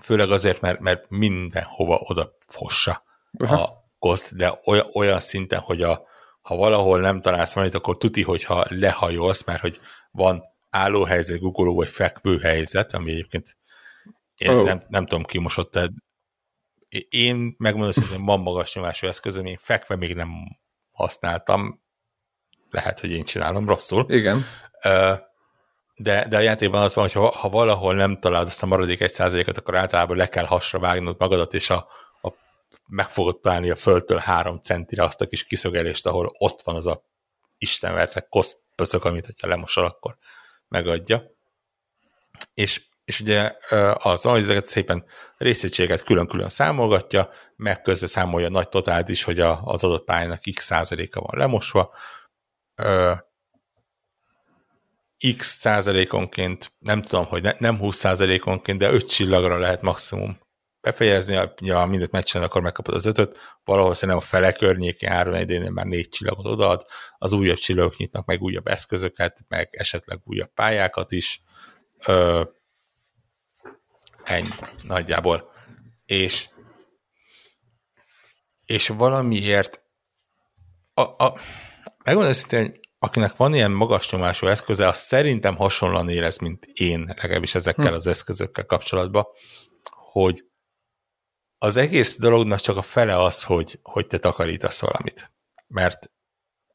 Főleg azért, mert, mert mindenhova oda fossa Aha. a koszt, de olyan, olyan szinten, hogy a, ha valahol nem találsz valamit, akkor tuti, hogyha lehajolsz, mert hogy van állóhelyzet, guggoló vagy fekvő helyzet, ami egyébként én oh. nem, nem tudom kimosott, tehát én megmondom, hogy van magas nyomású eszközöm, én fekve még nem használtam, lehet, hogy én csinálom rosszul. Igen. De, de a játékban az van, hogy ha, ha valahol nem találod azt a maradék egy százalékot, akkor általában le kell hasra vágnod magadat, és a, meg fogod találni a földtől három centire azt a kis kiszögelést, ahol ott van az a istenverte koszpöszök, amit ha lemosol, akkor megadja. És, és ugye az ezeket szépen részegységet külön-külön számolgatja, meg közben számolja nagy totált is, hogy a, az adott pályának x százaléka van lemosva. X százalékonként, nem tudom, hogy ne, nem 20 százalékonként, de 5 csillagra lehet maximum befejezni, nyilván mindent meccsen, akkor megkapod az ötöt, valahol szerintem a fele környékén három idénél már négy csillagot odaad, az újabb csillagok nyitnak meg újabb eszközöket, meg esetleg újabb pályákat is. Ö, ennyi nagyjából. És és valamiért a, a, megmondom hogy akinek van ilyen magas nyomású eszköze, az szerintem hasonlóan érez, mint én, legalábbis ezekkel az eszközökkel kapcsolatban, hogy az egész dolognak csak a fele az, hogy, hogy te takarítasz valamit. Mert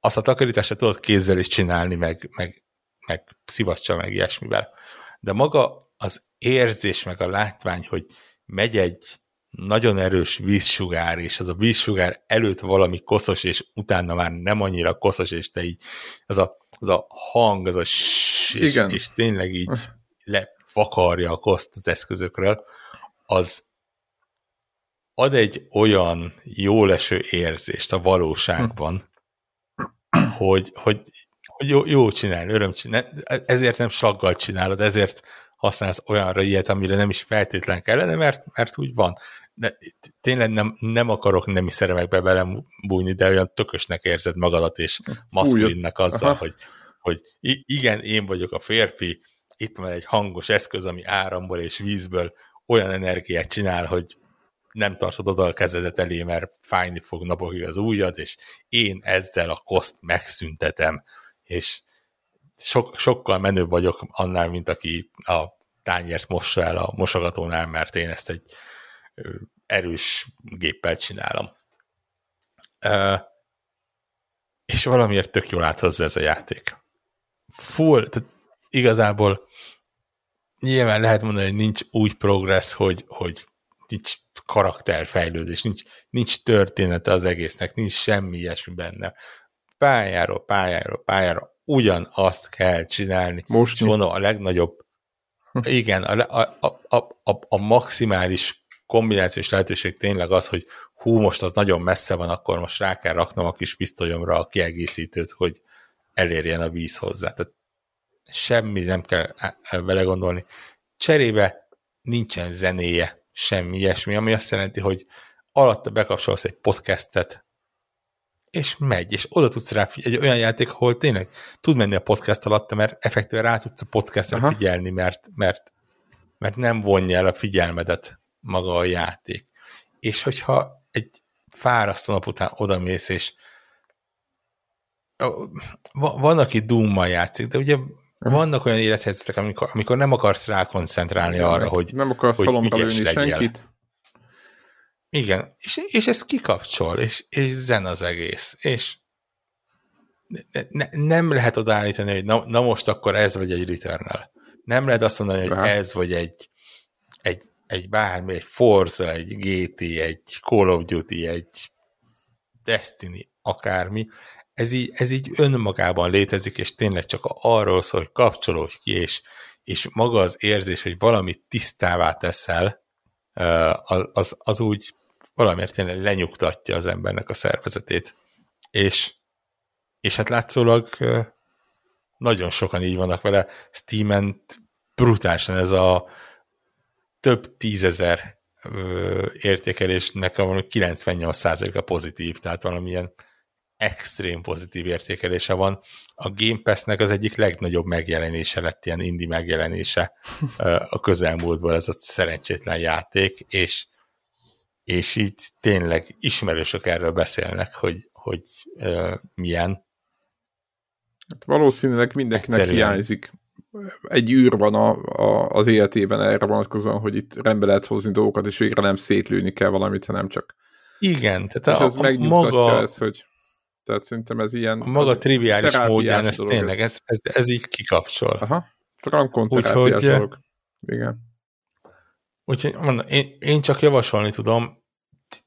azt a takarítást tudod kézzel is csinálni, meg, meg, meg szivacsa, meg ilyesmivel. De maga az érzés, meg a látvány, hogy megy egy nagyon erős vízsugár, és az a vízsugár előtt valami koszos, és utána már nem annyira koszos, és te így, az a, az a hang, az a ss, és, és tényleg így lefakarja a koszt az eszközökről, az, ad egy olyan jó leső érzést a valóságban, hogy, hogy, hogy jó, jó csinál, öröm csinál, ezért nem slaggal csinálod, ezért használsz olyanra ilyet, amire nem is feltétlen kellene, mert, mert úgy van. De tényleg nem, nem akarok nemi szeremekbe belebújni, de olyan tökösnek érzed magadat, és maszkulinnek azzal, hogy, hogy igen, én vagyok a férfi, itt van egy hangos eszköz, ami áramból és vízből olyan energiát csinál, hogy nem tartod oda a kezedet elé, mert fájni fog napokig az ujjad, és én ezzel a koszt megszüntetem, és sok, sokkal menőbb vagyok annál, mint aki a tányért mossa el a mosogatónál, mert én ezt egy erős géppel csinálom. És valamiért tök jól áthozza ez a játék. Full, tehát igazából nyilván lehet mondani, hogy nincs úgy progress, hogy, hogy nincs karakterfejlődés, nincs, nincs története az egésznek, nincs semmi ilyesmi benne. Pályáról, pályáról, pályáról ugyanazt kell csinálni. Most és mondom, a legnagyobb, igen, a, a, a, a, a maximális kombinációs lehetőség tényleg az, hogy hú, most az nagyon messze van, akkor most rá kell raknom a kis pisztolyomra a kiegészítőt, hogy elérjen a víz hozzá. Tehát semmi nem kell vele gondolni. Cserébe nincsen zenéje, semmi ilyesmi, ami azt jelenti, hogy alatta bekapcsolsz egy podcastet, és megy, és oda tudsz rá figyelni, egy olyan játék, ahol tényleg tud menni a podcast alatt, mert effektíve rá tudsz a podcastra Aha. figyelni, mert, mert, mert nem vonja el a figyelmedet maga a játék. És hogyha egy fárasztó nap után odamész, és van, aki Doom-mal játszik, de ugye vannak olyan élethelyzetek, amikor, amikor nem akarsz rá koncentrálni arra, hogy Nem akarsz hogy halomra lőni senkit. Igen, és, és ez kikapcsol, és, és zen az egész, és ne, ne, nem lehet odaállítani, hogy na, na most akkor ez vagy egy Returnal. Nem lehet azt mondani, hogy ez vagy egy, egy, egy bármi, egy Forza, egy GT, egy Call of Duty, egy Destiny, akármi. Ez így, ez így önmagában létezik, és tényleg csak arról szól, hogy kapcsolódj ki, és, és maga az érzés, hogy valamit tisztává teszel, az, az, az úgy valamiért tényleg lenyugtatja az embernek a szervezetét. És, és hát látszólag nagyon sokan így vannak vele. Steam-en brutálisan ez a több tízezer értékelésnek a 98%-a pozitív, tehát valamilyen extrém pozitív értékelése van. A Game Pass-nek az egyik legnagyobb megjelenése lett ilyen indie megjelenése a közelmúltból ez a szerencsétlen játék, és, és így tényleg ismerősök erről beszélnek, hogy, hogy uh, milyen. Hát valószínűleg mindenkinek Egyszerűen. hiányzik. Egy űr van a, a, az életében erre vonatkozóan, hogy itt rendbe lehet hozni dolgokat, és végre nem szétlőni kell valamit, hanem csak igen, tehát és a, ez a maga, ez, hogy tehát szerintem ez ilyen... A maga triviális módján ez tényleg, ez, ez, ez így kikapcsol. Aha, frankon Úgyhogy, dolog. Igen. Úgyhogy mondom, én, én csak javasolni tudom,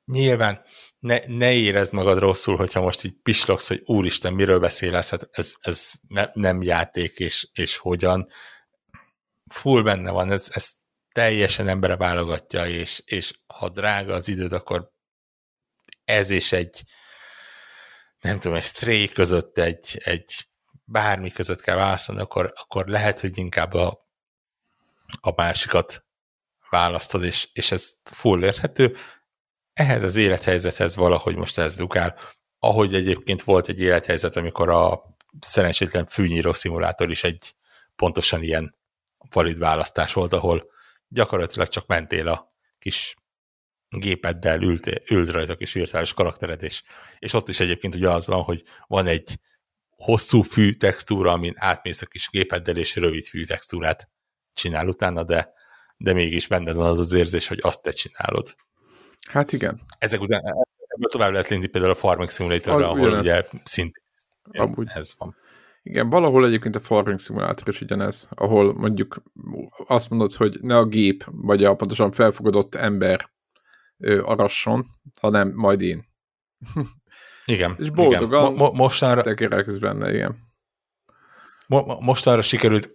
nyilván ne, ne érezd magad rosszul, hogyha most így pislogsz, hogy úristen, miről beszélesz, hát ez, ez ne, nem játék, és, és hogyan. Full benne van, ez, ez teljesen embere válogatja, és, és ha drága az időd, akkor ez is egy, nem tudom, egy stray között, egy, egy bármi között kell választani, akkor, akkor lehet, hogy inkább a, a másikat választod, és, és ez full érhető. Ehhez az élethelyzethez valahogy most ez dugál. Ahogy egyébként volt egy élethelyzet, amikor a szerencsétlen fűnyíró szimulátor is egy pontosan ilyen valid választás volt, ahol gyakorlatilag csak mentél a kis gépeddel ült, ült rajta a kis virtuális karaktered, és, és ott is egyébként ugye az van, hogy van egy hosszú fű textúra, amin átmész a kis gépeddel, és rövid fű textúrát csinál utána, de, de mégis benned van az az érzés, hogy azt te csinálod. Hát igen. Ezek után ebből tovább lehet lenni például a Farming simulator ahol ugyanez. ugye szintén Amúgy. ez van. Igen, valahol egyébként a Farming Simulator is ugyanez, ahol mondjuk azt mondod, hogy ne a gép, vagy a pontosan felfogadott ember ő arasson, hanem majd én. Igen. És boldogan igen. Mo- mostanra, tekereksz benne, igen. Mo- mostanra sikerült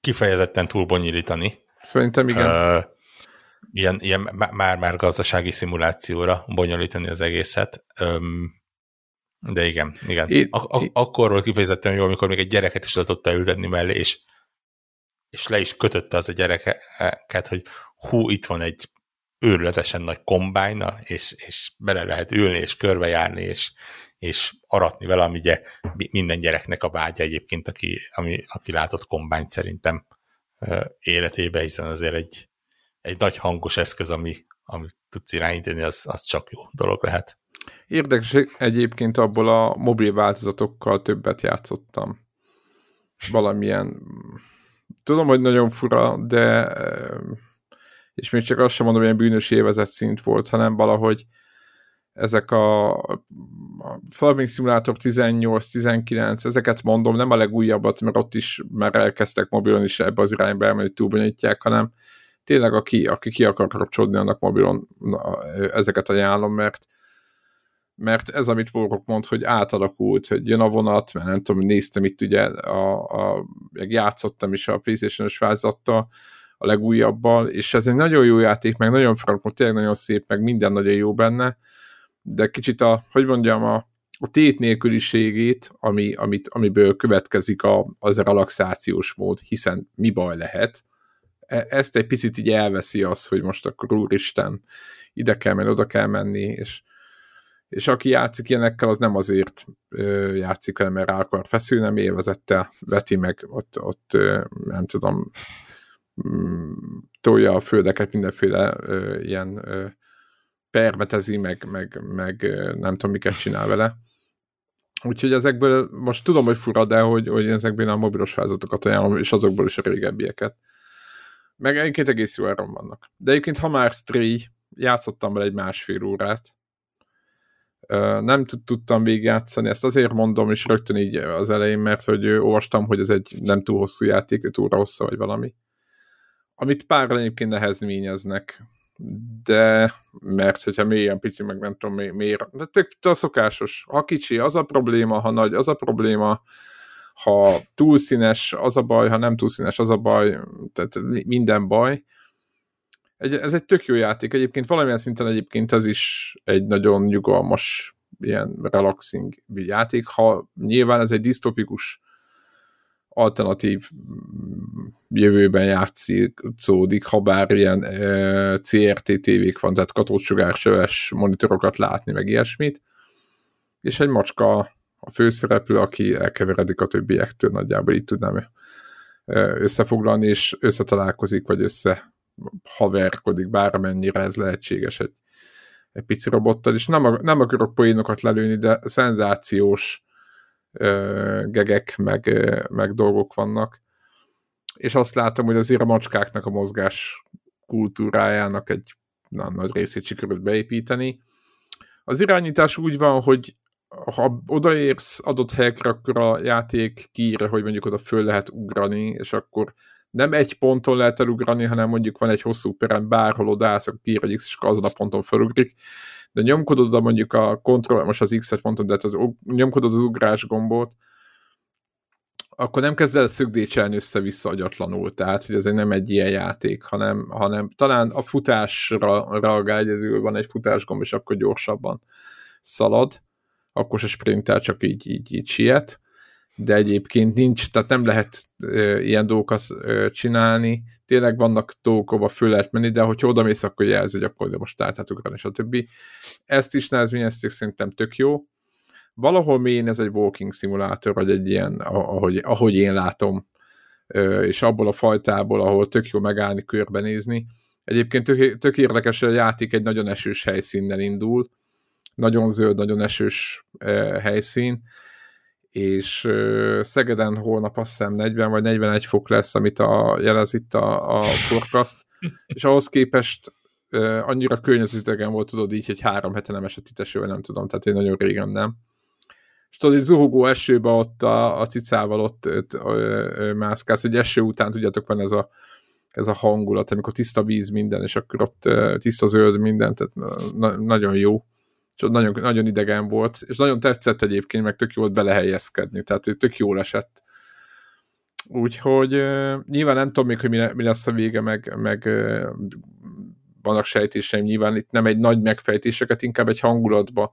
kifejezetten túlbonyolítani. Szerintem igen. Uh, ilyen, ilyen már-már gazdasági szimulációra bonyolítani az egészet. Um, de igen, igen. Én, ak- ak- akkor volt kifejezetten jó, amikor még egy gyereket is tudott ültetni mellé, és, és le is kötötte az a gyereket, hogy hú, itt van egy őrületesen nagy kombájna, és, és bele lehet ülni, és körbejárni, és, és aratni vele, ami ugye minden gyereknek a vágya egyébként, aki, ami, aki látott kombányt szerintem életébe, hiszen azért egy, egy nagy hangos eszköz, ami, amit tudsz irányítani, az, az csak jó dolog lehet. Érdekes, egyébként abból a mobil változatokkal többet játszottam. Valamilyen, tudom, hogy nagyon fura, de és még csak azt sem mondom, hogy ilyen bűnös évezet szint volt, hanem valahogy ezek a, Farming Simulator 18-19, ezeket mondom, nem a legújabbat, mert ott is már elkezdtek mobilon is ebbe az irányba elmenni, hogy túlbonyolítják, hanem tényleg aki, aki ki akar kapcsolódni, annak mobilon na, ezeket ajánlom, mert mert ez, amit Vorok mond, hogy átalakult, hogy jön a vonat, mert nem tudom, néztem itt ugye, a, a, játszottam is a Playstation-os változattal, a legújabbal, és ez egy nagyon jó játék, meg nagyon frankon, tényleg nagyon szép, meg minden nagyon jó benne, de kicsit a, hogy mondjam, a, a tét nélküliségét, ami, amit, amiből következik a, az a relaxációs mód, hiszen mi baj lehet, e, ezt egy picit így elveszi az, hogy most akkor úristen, ide kell menni, oda kell menni, és, és aki játszik ilyenekkel, az nem azért ö, játszik, hanem mert rá akar feszülni, nem élvezette veti meg, ott, ott ö, nem tudom, tolja a földeket, mindenféle ö, ilyen ö, permetezi, meg, meg, meg nem tudom, miket csinál vele. Úgyhogy ezekből most tudom, hogy fura, de hogy, hogy ezekből a mobilos házatokat ajánlom, és azokból is a régebbieket. Meg egyébként egész jó áron vannak. De egyébként, ha már Stray, játszottam vele egy másfél órát. Nem tudtam végigjátszani, ezt azért mondom, és rögtön így az elején, mert hogy olvastam, hogy ez egy nem túl hosszú játék, 5 óra hossza, vagy valami. Amit pár egyébként nehezményeznek, de mert hogyha mélyen pici, meg nem tudom miért, de tök a szokásos. Ha kicsi, az a probléma, ha nagy, az a probléma, ha túlszínes, az a baj, ha nem túlszínes, az a baj, tehát minden baj. Egy, ez egy tök jó játék. Egyébként valamilyen szinten egyébként ez is egy nagyon nyugalmas, ilyen relaxing játék, ha nyilván ez egy disztopikus alternatív mm, jövőben játszódik, ha bár ilyen e, CRT tévék van, tehát katócsugárcsöves monitorokat látni, meg ilyesmit, és egy macska a főszereplő, aki elkeveredik a többiektől, nagyjából így tudnám összefoglalni, és összetalálkozik, vagy össze haverkodik, bármennyire ez lehetséges egy, egy pici robottal, és nem, nem akarok poénokat lelőni, de szenzációs gegek, meg, meg dolgok vannak. És azt látom, hogy azért a macskáknak a mozgás kultúrájának egy na, nagy részét sikerült beépíteni. Az irányítás úgy van, hogy ha odaérsz adott helyekre, akkor a játék kiírja, hogy mondjuk oda föl lehet ugrani, és akkor nem egy ponton lehet elugrani, hanem mondjuk van egy hosszú perem, bárhol odaállsz, akkor kiír és azon a ponton felugrik. De nyomkodod oda mondjuk a kontroll, most az X-et mondtam, de hát az, nyomkodod az ugrás gombot, akkor nem kezd el szögdécselni össze-vissza agyatlanul, tehát hogy ez nem egy ilyen játék, hanem, hanem talán a futásra reagál, egyedül van egy futásgomb, és akkor gyorsabban szalad, akkor se sprintel, csak így, így, így siet de egyébként nincs, tehát nem lehet e, ilyen dolgokat e, csinálni. Tényleg vannak dolgok, ahol föl lehet menni, de hogyha oda mész, akkor jelzi, hogy akkor most át lehet ugrani, stb. Ezt is nehezményezték, szerintem tök jó. Valahol mélyén ez egy walking szimulátor, vagy egy ilyen, ahogy, ahogy én látom, e, és abból a fajtából, ahol tök jó megállni, körbenézni. Egyébként tök, tök érdekes, hogy a játék egy nagyon esős helyszínnel indul, nagyon zöld, nagyon esős helyszín, és Szegeden holnap azt hiszem 40 vagy 41 fok lesz, amit a, jelez itt a, a forecast, és ahhoz képest annyira környezetegen volt, tudod így, hogy három hete nem esett itt eső, nem tudom, tehát én nagyon régen nem. És tudod, hogy zuhogó esőbe ott a, a cicával ott, ott mászkálsz, hogy eső után, tudjátok, van ez a, ez a hangulat, amikor tiszta víz minden, és akkor ott tiszta zöld minden, tehát na, nagyon jó és ott nagyon, nagyon idegen volt, és nagyon tetszett egyébként, meg tök jó volt belehelyezkedni, tehát ő tök jól esett. Úgyhogy nyilván nem tudom még, hogy mi, lesz a vége, meg, meg vannak sejtéseim, nyilván itt nem egy nagy megfejtéseket, inkább egy hangulatba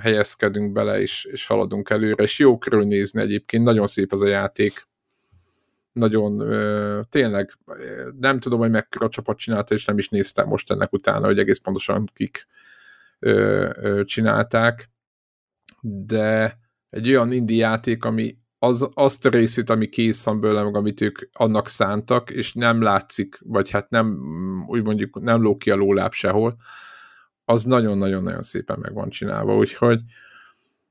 helyezkedünk bele, és, és haladunk előre, és jó körülnézni egyébként, nagyon szép az a játék, nagyon tényleg nem tudom, hogy mekkora csapat csinálta, és nem is néztem most ennek utána, hogy egész pontosan kik ö, ö, csinálták, de egy olyan indie játék, ami az, azt a részét, ami kész van bőle, meg amit ők annak szántak, és nem látszik, vagy hát nem, úgy mondjuk nem ló ki a lóláb sehol, az nagyon-nagyon-nagyon szépen meg van csinálva, úgyhogy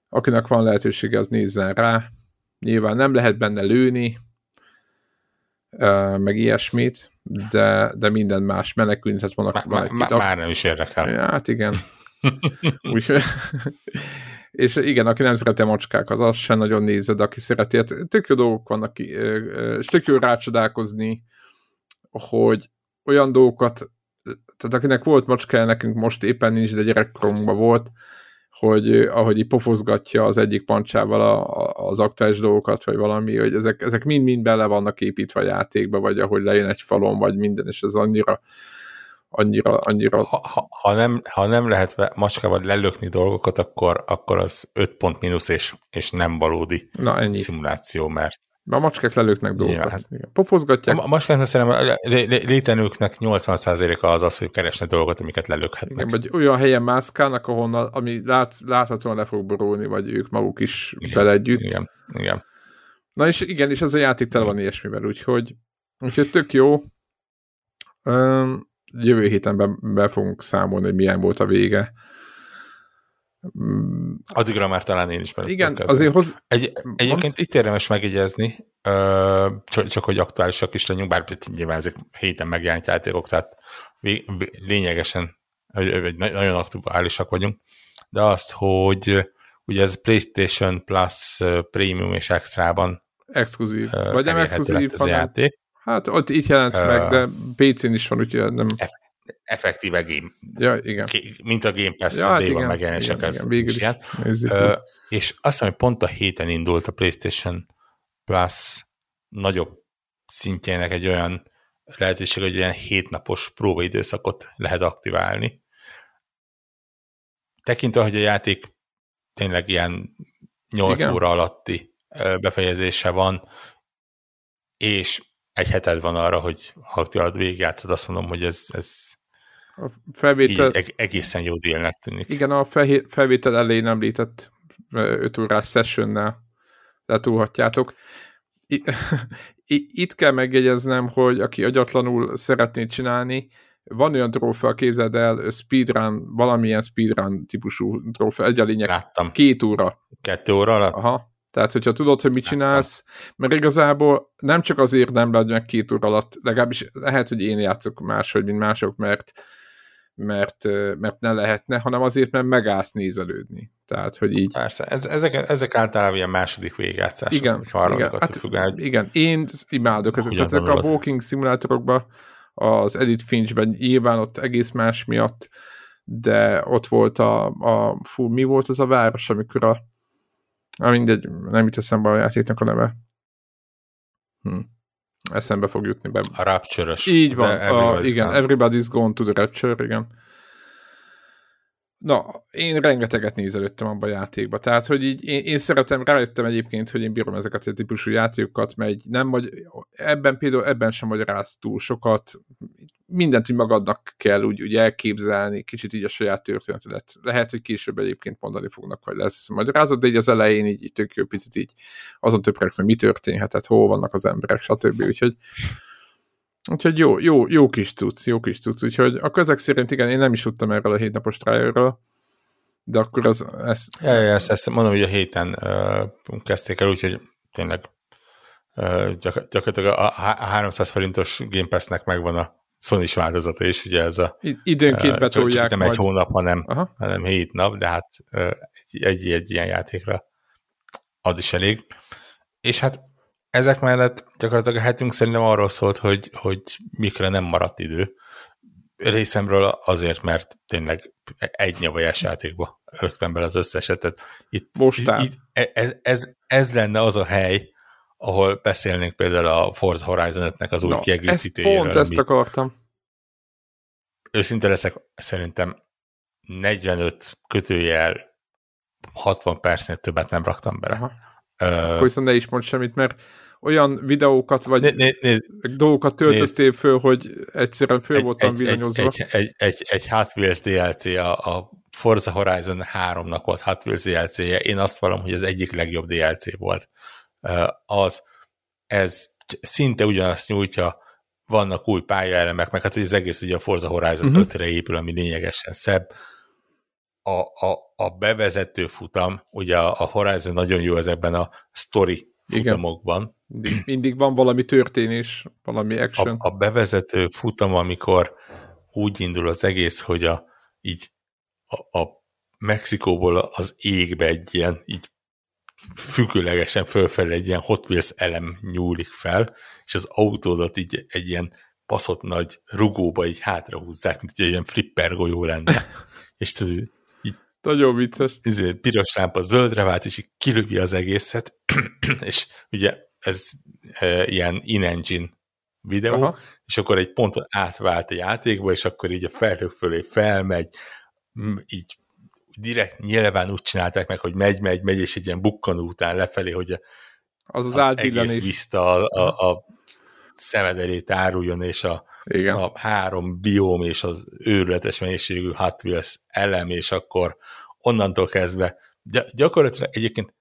akinek van lehetősége, az nézzen rá. Nyilván nem lehet benne lőni, meg ilyesmit, de, de minden más menekülni, tehát vannak... Már, már, már nem is érdekel. Hát igen. Úgyhogy, és igen, aki nem szereti a macskákat, az sem nagyon nézed, aki szereti, hát tök jó dolgok vannak, és tök jó rácsodálkozni, hogy olyan dolgokat, tehát akinek volt macskája, nekünk most éppen nincs, de gyerekkorunkban volt, hogy ahogy így pofozgatja az egyik pancsával a, a, az aktuális dolgokat, vagy valami, hogy ezek, ezek mind-mind bele vannak építve a játékba, vagy ahogy lejön egy falon, vagy minden, és ez annyira annyira... annyira... Ha, ha, ha, nem, ha nem lehet macskával lelökni dolgokat, akkor, akkor az 5 pont mínusz, és, és nem valódi Na, ennyi. szimuláció, mert a macskák lelőknek dolgokat. Ja, hát, Igen. Pofozgatják. A, macskáknak szerintem létenőknek 80%-a az az, hogy keresne dolgokat, amiket lelökhetnek. Igen, vagy olyan helyen mászkálnak, ahonnan, ami lát, láthatóan le fog borulni, vagy ők maguk is igen, bele együtt. Igen, igen. Na és igen, és ez a játék tele van ilyesmivel, úgyhogy, úgyhogy tök jó. Jövő héten be, be fogunk számolni, hogy milyen volt a vége. Mm, Addigra már talán én is Igen, azért hoz... Egy, egyébként itt érdemes megjegyezni, csak, csak hogy aktuálisak is legyünk, bár nyilván ezek héten megjelent játékok, tehát lényegesen hogy nagyon aktuálisak vagyunk, de azt, hogy ugye ez PlayStation Plus Premium és Extra-ban exkluzív. Vagy nem exkluzív, ez a játék. Hát ott itt jelent uh, meg, de PC-n is van, úgyhogy nem... Eff effektíve game. Ja, igen. Mint a Game Pass ja, hát D-ban megjelenések, ez igen, is ilyen. Uh, és azt hiszem, hogy pont a héten indult a PlayStation Plus nagyobb szintjének egy olyan lehetőség, hogy olyan hétnapos próbaidőszakot lehet aktiválni. Tekintve, hogy a játék tényleg ilyen 8 Igen. óra alatti befejezése van, és egy heted van arra, hogy ha aktiválod végigjátszod, azt mondom, hogy ez, ez a felvétel... így egészen jó délnek tűnik. Igen, a felvétel elején említett 5 órás sessionnel letúlhatjátok. Itt kell megjegyeznem, hogy aki agyatlanul szeretné csinálni, van olyan trófea, képzeld el, speedrun, valamilyen speedrun típusú trófea, egy a lényeg, Láttam. két óra. Kettő óra alatt? Aha. Tehát, hogyha tudod, hogy mit csinálsz, mert igazából nem csak azért nem vagy meg két óra alatt, legalábbis lehet, hogy én játszok máshogy, mint mások, mert mert, mert ne lehetne, hanem azért, mert megállsz nézelődni. Tehát, hogy így... Persze, ez, ezek, ezek általában ilyen második végjátszások, igen, igen, hát, függ, hogy igen, én imádok ezeket. Ezek a walking szimulátorokban, az Edit Finchben nyilván ott egész más miatt, de ott volt a, a fú, mi volt az a város, amikor a, a mindegy, nem jut eszembe a játéknak a neve. Hm eszembe fog jutni be. A rapture Így van, a, igen, gone. Everybody's Gone to the Rapture, igen. Na, én rengeteget nézelődtem abban a játékba, tehát, hogy így én, én szeretem, rájöttem egyébként, hogy én bírom ezeket a típusú játékokat, mert nem vagy, ebben például ebben sem magyaráz túl sokat, mindent úgy magadnak kell úgy, úgy elképzelni, kicsit így a saját történetedet. Lehet, hogy később egyébként mondani fognak, hogy lesz magyarázat, de így az elején így, így tök jó picit így azon többek hogy mi történhetett, hol vannak az emberek, stb. Úgyhogy Úgyhogy jó, jó, jó kis cucc, jó kis cucc. Úgyhogy akkor ezek szerint igen, én nem is tudtam erről a hétnapos trialről, de akkor az... Ezt... Ja, ja, ezt, ezt mondom, hogy a héten uh, kezdték el, úgyhogy tényleg uh, gyak, gyakorlatilag a, a 300 forintos Game Pass-nek megvan a sony változata, és ugye ez a... Időnként betolják csak, csak nem majd. egy hónap, hanem, hanem hét nap, de hát uh, egy, egy, egy ilyen játékra ad is elég. És hát ezek mellett gyakorlatilag a hetünk szerintem arról szólt, hogy, hogy mikre nem maradt idő. Részemről azért, mert tényleg egy nyavajás játékba rögtön bele az összesetet. Itt, Most itt, ez, ez, ez, lenne az a hely, ahol beszélnénk például a Forza Horizon 5-nek az új no, kiegészítőjéről. Pont ezt akartam. Őszinte leszek, szerintem 45 kötőjel 60 percnél többet nem raktam bele. Aha. Uh, Akkor viszont ne is mondd semmit, mert olyan videókat, vagy né, né, né, dolgokat töltöztél né, föl, hogy egyszerűen föl egy, voltam villanyozva. Egy, egy, egy, egy Hot Wheels DLC, a, a Forza Horizon 3-nak volt Hot Wheels DLC-je. Én azt vallom, hogy az egyik legjobb DLC volt. Az, ez szinte ugyanazt nyújtja, vannak új pályaelemek, meg hát hogy az egész ugye a Forza Horizon uh-huh. Mhm. 5-re épül, ami lényegesen szebb. A, a, a bevezető futam, ugye a, a Horizon nagyon jó ezekben a story futamokban. Mindig, mindig van valami történés, valami action. A, a bevezető futam, amikor úgy indul az egész, hogy a, így a, a Mexikóból az égbe egy ilyen így függőlegesen fölfelé egy ilyen Hot Wheels elem nyúlik fel, és az autódat így egy ilyen baszott nagy rugóba így hátrahúzzák, mint egy ilyen flipper golyó lenne. és tudod, nagyon vicces. Ezért piros lámpa zöldre vált, és így kilövi az egészet, és ugye ez e, ilyen in-engine videó, Aha. és akkor egy ponton átvált a játékba, és akkor így a felhők fölé felmegy, így direkt nyilván úgy csinálták meg, hogy megy, megy, megy, és egy ilyen bukkanó után lefelé, hogy a, az az, az egész viszta a, a, a szemed elé táruljon, és a, Igen. a három bióm és az őrületes mennyiségű Hot Wheels elem, és akkor onnantól kezdve gyakorlatilag egyébként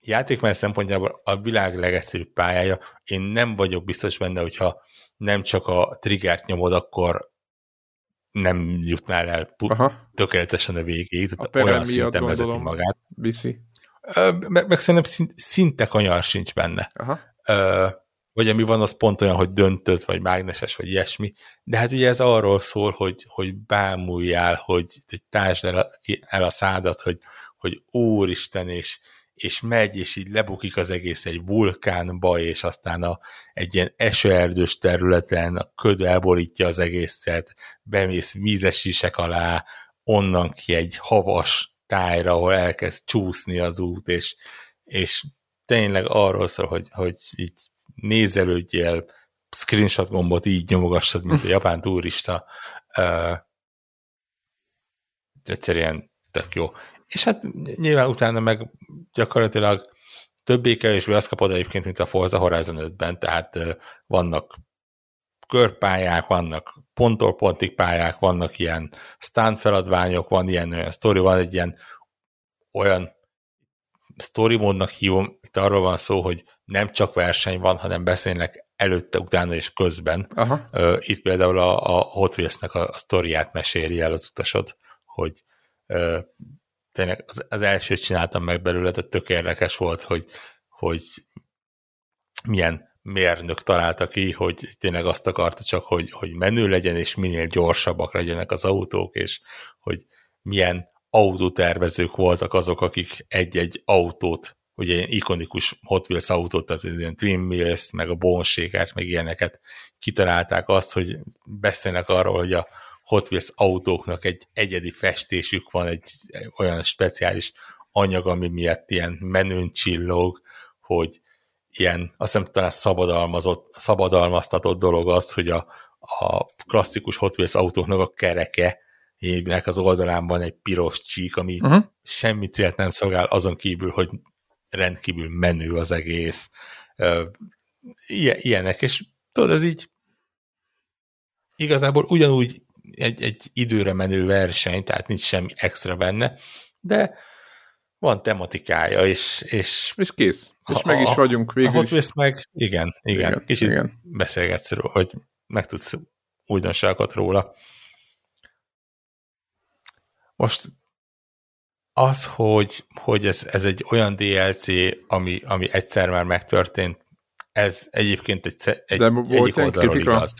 játékmenet szempontjából a világ legegyszerűbb pályája. Én nem vagyok biztos benne, hogyha nem csak a triggert nyomod, akkor nem jutnál el Aha. tökéletesen a végéig, A tehát perem olyan szinten vezeti magát. Viszi. Meg, meg szerintem szint, szinte kanyar sincs benne. Aha. Ö, vagy ami van, az pont olyan, hogy döntött, vagy mágneses, vagy ilyesmi. De hát ugye ez arról szól, hogy, hogy bámuljál, hogy, hogy tásd el el a szádat, hogy, hogy úristen, és, és megy, és így lebukik az egész egy vulkánba, és aztán a, egy ilyen esőerdős területen a köd elborítja az egészet, bemész vízes alá, onnan ki egy havas tájra, ahol elkezd csúszni az út, és, és tényleg arról szól, hogy, hogy így nézelődjél, screenshot gombot így nyomogassad, mint a japán turista. Uh, egyszerűen tök jó. És hát nyilván utána meg gyakorlatilag többé-kevésbé azt kapod egyébként, mint a Forza Horizon 5-ben, tehát uh, vannak körpályák, vannak ponttól pontig pályák, vannak ilyen stunt feladványok, van ilyen olyan sztori, van egy ilyen olyan story módnak hívom, itt arról van szó, hogy nem csak verseny van, hanem beszélnek előtte, utána és közben. Aha. Itt például a, a Hot Wheels-nek a, a sztoriát meséli el az utasod, hogy ö, tényleg az, az elsőt csináltam meg belőle, de tök érdekes volt, hogy, hogy milyen mérnök találta ki, hogy tényleg azt akarta csak, hogy, hogy menő legyen, és minél gyorsabbak legyenek az autók, és hogy milyen autótervezők voltak azok, akik egy-egy autót, ugye ilyen ikonikus Hot Wheels autót, tehát ilyen Twin Wheels, meg a bonséget, meg ilyeneket kitalálták azt, hogy beszélnek arról, hogy a Hot Wheels autóknak egy egyedi festésük van, egy olyan speciális anyag, ami miatt ilyen menőn csillog, hogy ilyen, azt hiszem talán szabadalmazott, szabadalmaztatott dolog az, hogy a, a klasszikus Hot Wheels autóknak a kereke, nek az oldalán van egy piros csík, ami Uh-huh. semmi célt nem szolgál, azon kívül, hogy rendkívül menő az egész. Ilyen, ilyenek, és tudod, ez így igazából ugyanúgy egy, egy időre menő verseny, tehát nincs semmi extra benne, de van tematikája, és, és És kész. És Ha- meg is a- vagyunk a végül Hot is. Meg, igen, igen, Igen, kicsit igen. beszélgetsz róla, hogy megtudsz újdonságokat róla. Most az, hogy, hogy ez, ez egy olyan DLC, ami, ami egyszer már megtörtént, ez egyébként egy, egy, De volt egyik oldalról kritika? igaz.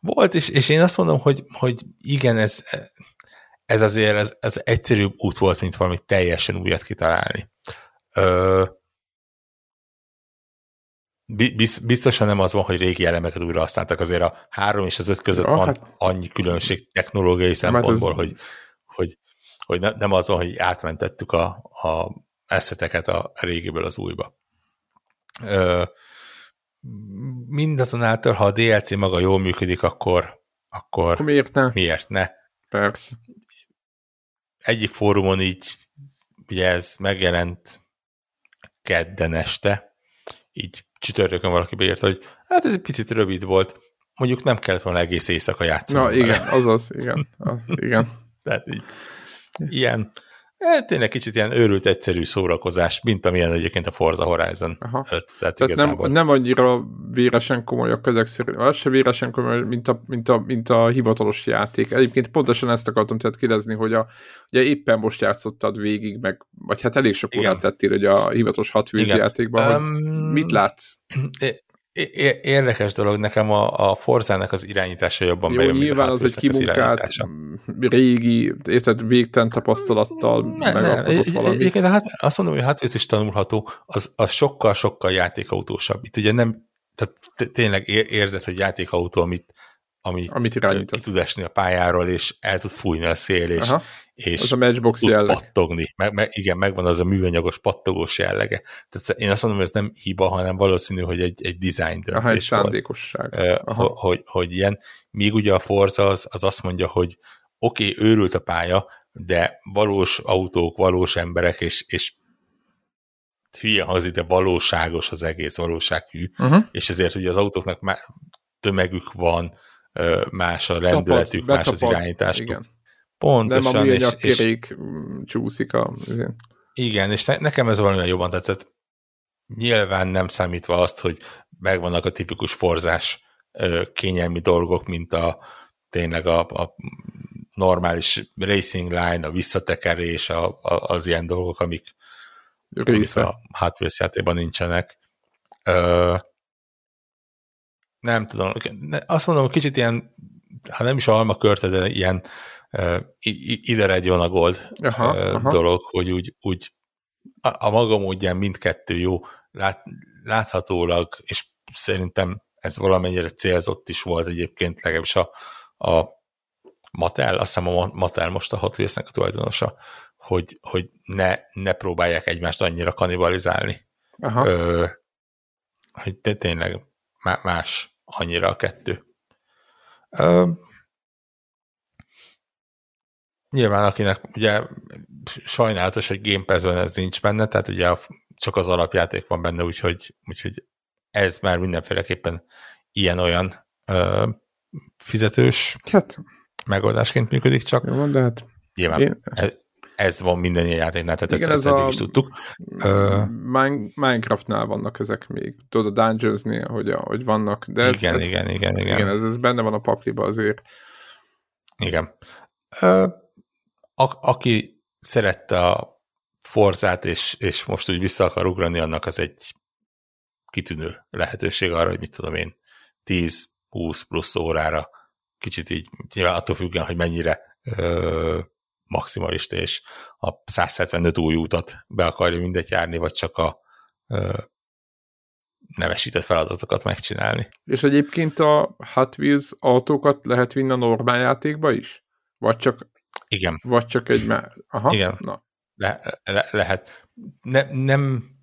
Volt, és, és én azt mondom, hogy, hogy igen, ez, ez azért ez, ez egyszerűbb út volt, mint valami teljesen újat kitalálni. Ö, biztosan nem az van, hogy régi elemeket újra használtak, azért a három és az öt között Ja, van hát- annyi különbség technológiai ez- szempontból, hogy, hogy, hogy ne- nem az van, hogy átmentettük a, a eszeteket a régiből az újba. Ö, mindazonáltal, ha a DLC maga jól működik, akkor, akkor Akkor miért ne? miért ne? Persze. Egyik fórumon így, ugye ez megjelent kedden este, így csütörtökön valaki beírta, hogy hát ez egy picit rövid volt, mondjuk nem kellett volna egész éjszaka játszani. Na vele. igen, azaz, igen. Az, igen. Tehát így, ilyen, hát tényleg kicsit ilyen őrült egyszerű szórakozás, mint amilyen egyébként a Forza Horizon Aha. 5. Tehát, Tehát igazából. nem, nem annyira véresen komolyak ezek szerint, az se véresen komoly, mint a, mint, a, mint a hivatalos játék. Egyébként pontosan ezt akartam tehát kérdezni, hogy a, ugye éppen most játszottad végig, meg, vagy hát elég sok órát tettél hogy a hivatalos Igen. játékban, Um, mit látsz? É- é- Érdekes dolog, nekem a, a Forzának az irányítása jobban Jó, bejön, nyilván az egy az kimunkált, mm, régi, érted, végtelen tapasztalattal Ne, ne, megalkotott egy- valami. Egyébként hát azt mondom, hogy Hot Wheels is tanulható, az, az sokkal-sokkal játékautósabb. Itt ugye nem, tehát tényleg ér- érzed, hogy játékautó, amit, amit, Amit ki tud esni a pályáról, és el tud fújni a szél, és, Aha, és az a Matchbox tud jelleg. pattogni. Meg, meg, igen, megvan az a műanyagos pattogós jellege. Tehát én azt mondom, hogy ez nem hiba, hanem valószínű, hogy egy, egy design Aha, egy döntés volt. szándékosság. Aha. ho- hogy, hogy ilyen. Míg ugye a Forza az, az azt mondja, hogy oké, okay, őrült a pálya, de valós autók, valós emberek, és, és hülye hangzik, de valóságos az egész, valósághű, Uh-huh. és ezért ugye az autóknak má, tömegük van, más a rendületük, Tapad, más az betapad, irányításuk. Igen. Nem Pontosan, a és, műanyag és kerék csúszik a... izén. igen, és ne, nekem ez valamivel jobban tetszett. Nyilván nem számítva azt, hogy megvannak a tipikus forzás kényelmi dolgok, mint a tényleg a, a normális racing line, a visszatekerés, a, a, az ilyen dolgok, amik, amik a Hot Wheels játékban nincsenek. Ö, nem tudom, azt mondom, hogy kicsit ilyen, ha nem is alma körte, de ilyen ide egy a gold aha, aha. dolog, hogy úgy, úgy a, a maga módján mindkettő jó, lát, láthatólag, és szerintem ez valamennyire célzott is volt egyébként, legalábbis a, a Mattel, azt hiszem a Mattel most a Hot wheels a tulajdonosa, hogy, hogy ne, ne próbálják egymást annyira kanibalizálni. Aha. Ö, hogy de tényleg más annyira a kettő. Ö, nyilván akinek ugye sajnálatos, hogy Game Pass-ben ez nincs benne, tehát ugye csak az alapjáték van benne, úgyhogy, úgyhogy ez már mindenféleképpen ilyen-olyan ö, fizetős hát. megoldásként működik, csak Jó, de hát nyilván én... ez, ez van minden ilyen játéknál, tehát Igen, ezt, ezt eddig a... is tudtuk. Minecraftnál vannak ezek még, tudod, a Dungeons-nél, hogy, hogy vannak, de ez, igen, ez, igen, igen, igen. igen ez, ez benne van a pakliba azért. Igen. Ö, a, aki szerette a Forzát, és, és most úgy vissza akar ugrani, annak az egy kitűnő lehetőség arra, hogy mit tudom én, 10-20 plusz órára, kicsit így, nyilván attól függően, hogy mennyire ö, maximalista, és a 175 új útat be akarja mindegy járni, vagy csak a ö, nevesített feladatokat megcsinálni. És egyébként a Hot Wheels autókat lehet vinni a normál játékba is? Vagy csak, Igen. Vagy csak egy... Aha, Igen. Na. Le, le, lehet. Ne, nem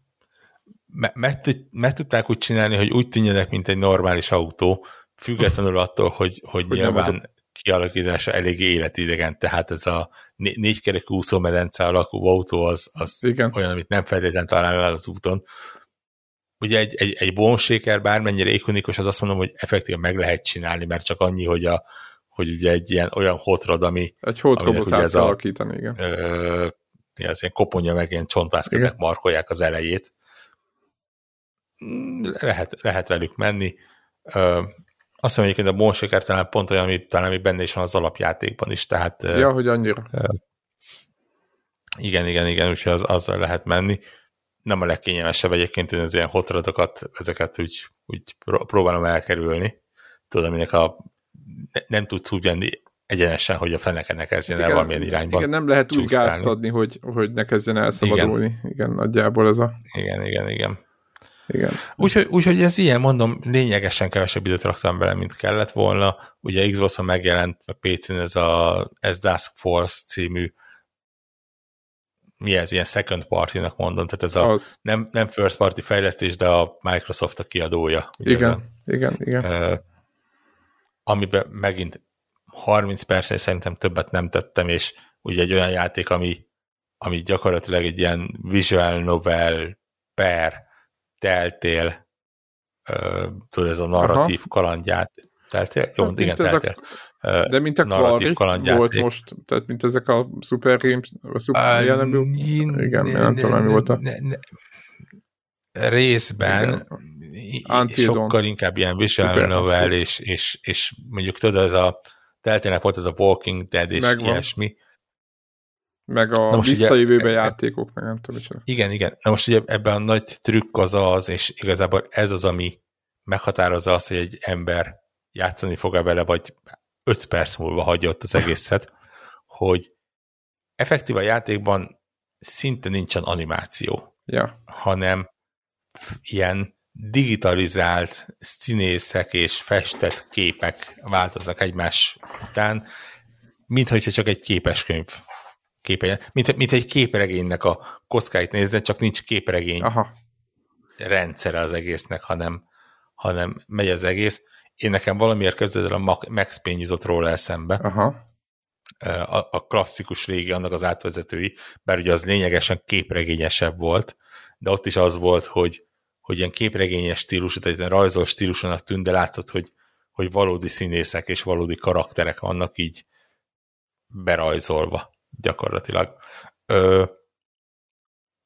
meg, meg tudták úgy csinálni, hogy úgy tűnjenek, mint egy normális autó, függetlenül attól, hogy, hogy, hogy nyilván kialakítása elég életidegen, tehát ez a négykerekű úszómedence alakú autó az, az Igen. olyan, amit nem feltétlenül találni el az úton. Ugye egy, egy, egy bonséker bármennyire ikonikus, az azt mondom, hogy effektíven meg lehet csinálni, mert csak annyi, hogy a hogy ugye egy ilyen olyan hotrod, ami... Egy hot robotát kell alakítani, igen. Ö, mi az ilyen koponya, meg ilyen csontvászkezek markolják az elejét. Lehet, lehet velük menni. Ö, azt hiszem egyébként a Bonséker talán pont olyan, ami, talán ami benne is van az alapjátékban is, tehát... Ja, hogy annyira. Igen, igen, igen, úgyhogy az, azzal lehet menni. Nem a legkényelmesebb egyébként, én az ilyen hotradokat, ezeket úgy, úgy próbálom elkerülni. Tudod, aminek a ne, nem tudsz úgy menni egyenesen, hogy a feneke kezdjen el valamilyen irányban. Igen, nem lehet úgy gázt adni, hogy, hogy ne kezdjen el szabadulni. Igen. igen, nagyjából ez a... Igen, igen, igen. Igen. Úgyhogy, úgyhogy ez ilyen, mondom, lényegesen kevesebb időt raktam bele, mint kellett volna. Ugye Xbox-on megjelent a PC-n ez a ez Dusk Force című mi ez, ilyen second party-nak mondom, tehát ez a az. nem, nem first party fejlesztés, de a Microsoft a kiadója. Ugye igen, az, igen, igen. Uh, amiben megint 30 percet szerintem többet nem tettem, és ugye egy olyan játék, ami, ami gyakorlatilag egy ilyen visual novel per teltél, uh, tudod, ez a narratív Aha. kalandját, teltél? Jó, hát, igen, teltél. A, de mint a narratív kalandjáték. volt most, tehát mint ezek a Super Games, a Super uh, jelenből, igen, ne, nem tudom, mi volt a... Ne, ne, részben igen. sokkal inkább ilyen visual novel, és, és, és mondjuk tudod, ez a teltének volt ez a Walking Dead és Megvan. ilyesmi, meg a Na most visszajövőbe ugye, játékok, meg nem tudom micsoda. Igen, igen. Na most ugye ebben a nagy trükk az az, és igazából ez az, ami meghatározza azt, hogy egy ember játszani fog-e vele, vagy öt perc múlva hagyja ott az egészet, hogy effektív a játékban szinte nincsen animáció, ja. hanem ilyen digitalizált színészek és festett képek változnak egymás után, mint hogyha csak egy képeskönyv képe, mint, mint egy képregénynek a kockáit nézve, csak nincs képregény Aha. rendszere az egésznek, hanem, hanem megy az egész. Én nekem valamiért képzeld a Max Payne jutott róla eszembe. Aha. A, a klasszikus régi, annak az átvezetői, bár ugye az lényegesen képregényesebb volt, de ott is az volt, hogy, hogy ilyen képregényes stílusú, tehát ilyen rajzol stílusonak tűnt, de látszott, hogy, hogy valódi színészek és valódi karakterek vannak így berajzolva gyakorlatilag. Ö,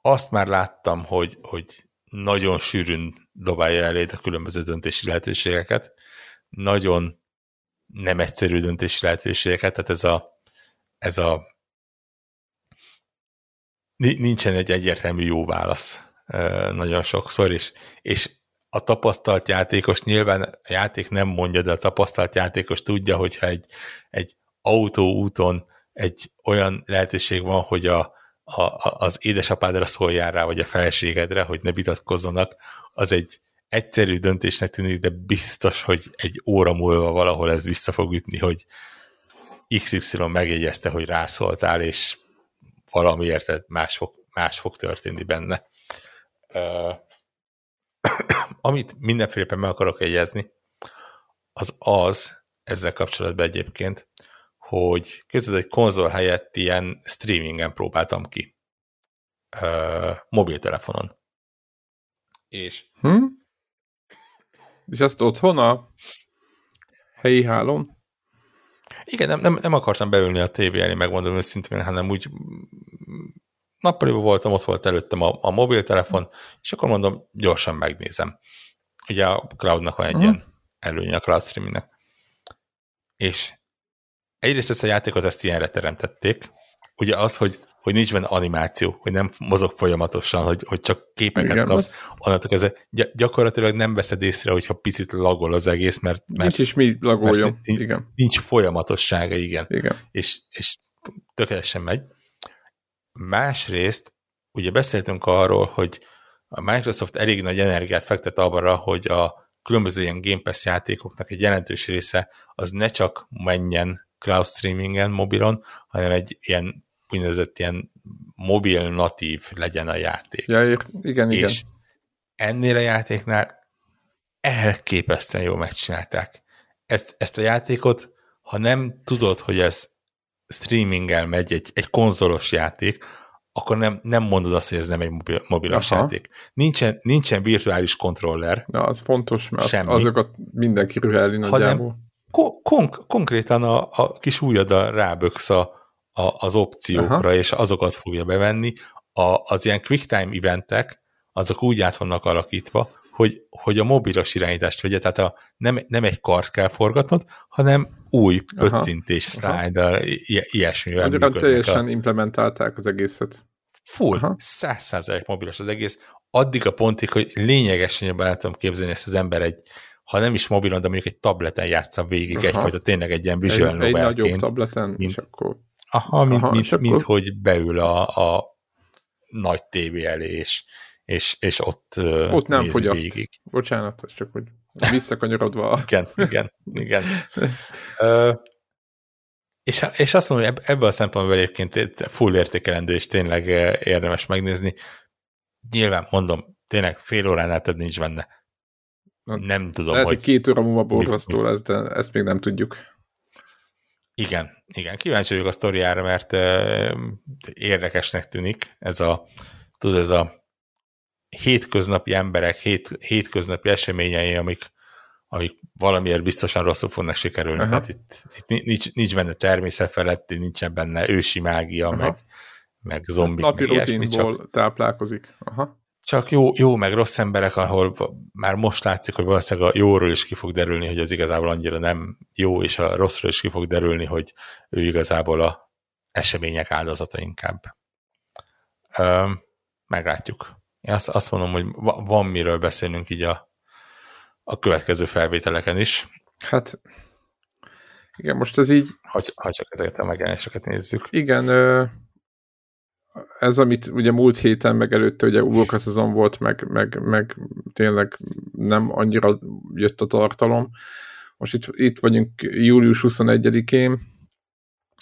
azt már láttam, hogy, hogy nagyon sűrűn dobálja elé a különböző döntési lehetőségeket, nagyon nem egyszerű döntési lehetőségeket, tehát ez a, ez a nincsen egy egyértelmű jó válasz nagyon sokszor, és, és a tapasztalt játékos nyilván a játék nem mondja, de a tapasztalt játékos tudja, hogyha egy, egy autóúton egy olyan lehetőség van, hogy a, a, az édesapádra szóljál rá, vagy a feleségedre, hogy ne vitatkozzanak, az egy egyszerű döntésnek tűnik, de biztos, hogy egy óra múlva valahol ez vissza fog ütni, hogy XY megjegyezte, hogy rászóltál, és valamiért más fog, más fog történni benne. Amit mindenféleképpen meg akarok egyezni, az az, ezzel kapcsolatban egyébként, hogy közben egy konzol helyett ilyen streamingen próbáltam ki. Uh, mobiltelefonon. És hm? És ezt otthon a helyi hálón? Igen, nem, nem, nem akartam beülni a tévé elé, megmondom őszintén, hanem úgy nappaliban voltam, ott volt előttem a, a mobiltelefon, és akkor mondom, gyorsan megnézem. Ugye a cloudnak van egy uh-huh. ilyen előnye a cloud streamingnek. És egyrészt ezt a játékot ezt ilyenre teremtették, ugye az, hogy, hogy nincs benne animáció, hogy nem mozog folyamatosan, hogy, hogy csak képeket Igen, kapsz, onnantól ez gyakorlatilag nem veszed észre, hogyha picit lagol az egész, mert, mert nincs is mi lagoljon. Nincs, igen. nincs folyamatossága, igen. igen. És, és tökéletesen megy. Másrészt, ugye beszéltünk arról, hogy a Microsoft elég nagy energiát fektet arra, hogy a különböző ilyen Game Pass játékoknak egy jelentős része az ne csak menjen cloud streamingen mobilon, hanem egy ilyen úgynevezett ilyen mobil natív legyen a játék. Ja, igen, igen. És ennél a játéknál elképesztően jól megcsinálták. Ezt, ezt a játékot, ha nem tudod, hogy ez streaminggel megy, egy, egy konzolos játék, akkor nem, nem mondod azt, hogy ez nem egy mobil, mobilos Aha. játék. Nincsen, nincsen virtuális kontroller. Na, az fontos, mert semmi, azokat mindenki rüheli nagyjából. Hanem kon- konkrétan a, a kis ujjada ráböksz a, a, az opciókra, Aha. és azokat fogja bevenni. A, az ilyen quicktime eventek, azok úgy át vannak alakítva, hogy, hogy a mobilos irányítást vegye, tehát a, nem, nem egy kart kell forgatnod, hanem új pöccintés slide ilyesmivel Magyarán teljesen a... implementálták az egészet. Full, száz százalék mobilos az egész, addig a pontig, hogy lényegesen jobban el tudom képzelni ezt az ember egy, ha nem is mobilon, de mondjuk egy tableten játsza végig, Aha. egyfajta tényleg egy ilyen visual egy, egy nagyobb tableten, mint, és akkor... Aha, mint, aha, mint, és mint akkor... hogy beül a, a nagy tévé elé, és, és, és ott Ott nem fogyaszt. Végig. Bocsánat, csak hogy visszakanyarodva. igen, igen, igen. uh, és, és azt mondom, hogy ebből a szempontból egyébként full értékelendő, és tényleg érdemes megnézni. Nyilván mondom, tényleg fél óránál több nincs benne. Nem tudom, Lehet, hogy... hogy két óra múlva borzasztó lesz, de ezt még nem tudjuk. Igen, igen. Kíváncsi vagyok a sztoriára, mert érdekesnek tűnik ez a, tudod, ez a hétköznapi emberek, hét, hétköznapi eseményei, amik, amik valamiért biztosan rosszul fognak sikerülni. Aha. Tehát itt, itt nincs, nincs benne természet feletti, nincsen benne ősi mágia, Aha. meg, meg zombik, Napi meg ilyesmi, csak, táplálkozik. Aha. Csak jó, jó, meg rossz emberek, ahol már most látszik, hogy valószínűleg a jóról is ki fog derülni, hogy az igazából annyira nem jó, és a rosszról is ki fog derülni, hogy ő igazából a események áldozata inkább. Üm, meglátjuk. Én azt, azt mondom, hogy van miről beszélnünk így a, a következő felvételeken is. Hát igen, most ez így... Ha, ha csak ezeket a megjelenéseket nézzük. Igen, ez, amit ugye múlt héten meg előtte ugye Ugoka szezon volt, meg, meg, meg tényleg nem annyira jött a tartalom. Most itt, itt vagyunk július 21-én,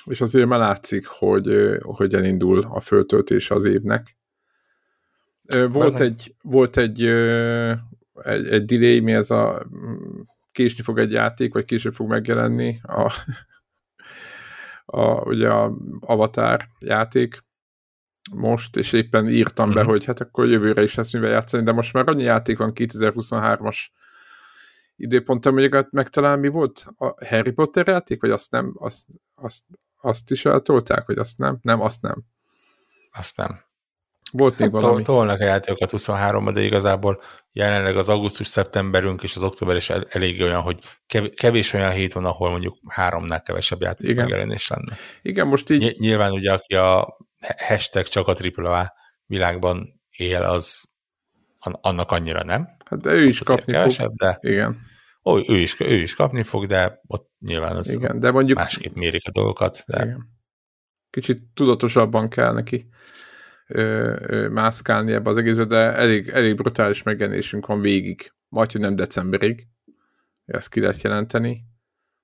és azért már látszik, hogy, hogy elindul a föltöltés az évnek. Volt egy, volt egy, egy, egy delay, mi ez a késni fog egy játék, vagy később fog megjelenni a, a, ugye a Avatar játék most, és éppen írtam be, mhm. hogy hát akkor jövőre is lesz mivel játszani, de most már annyi játék van 2023-as időponttal, mondjuk megtalálni mi volt? A Harry Potter játék, vagy azt nem? Azt, azt, azt is eltolták, hogy azt nem? Nem, azt nem. Azt nem. Volt még hát valami. Tolnak a játékokat 23 de igazából jelenleg az augusztus-szeptemberünk és az október is elég olyan, hogy kevés olyan hét van, ahol mondjuk háromnál kevesebb játék Igen. megjelenés lenne. Igen, most így... Nyilván ugye, aki a hashtag csak a AAA világban él, az annak annyira nem. Hát de ő is kapni kevesebb, fog. De... Igen. Ó, ő, is, ő is kapni fog, de ott nyilván az Igen, de mondjuk... másképp mérik a dolgokat. De... Igen. Kicsit tudatosabban kell neki ö, ö, mászkálni ebbe az egészbe, de elég, elég brutális megjelenésünk van végig, majd, hogy nem decemberig, ezt ki lehet jelenteni.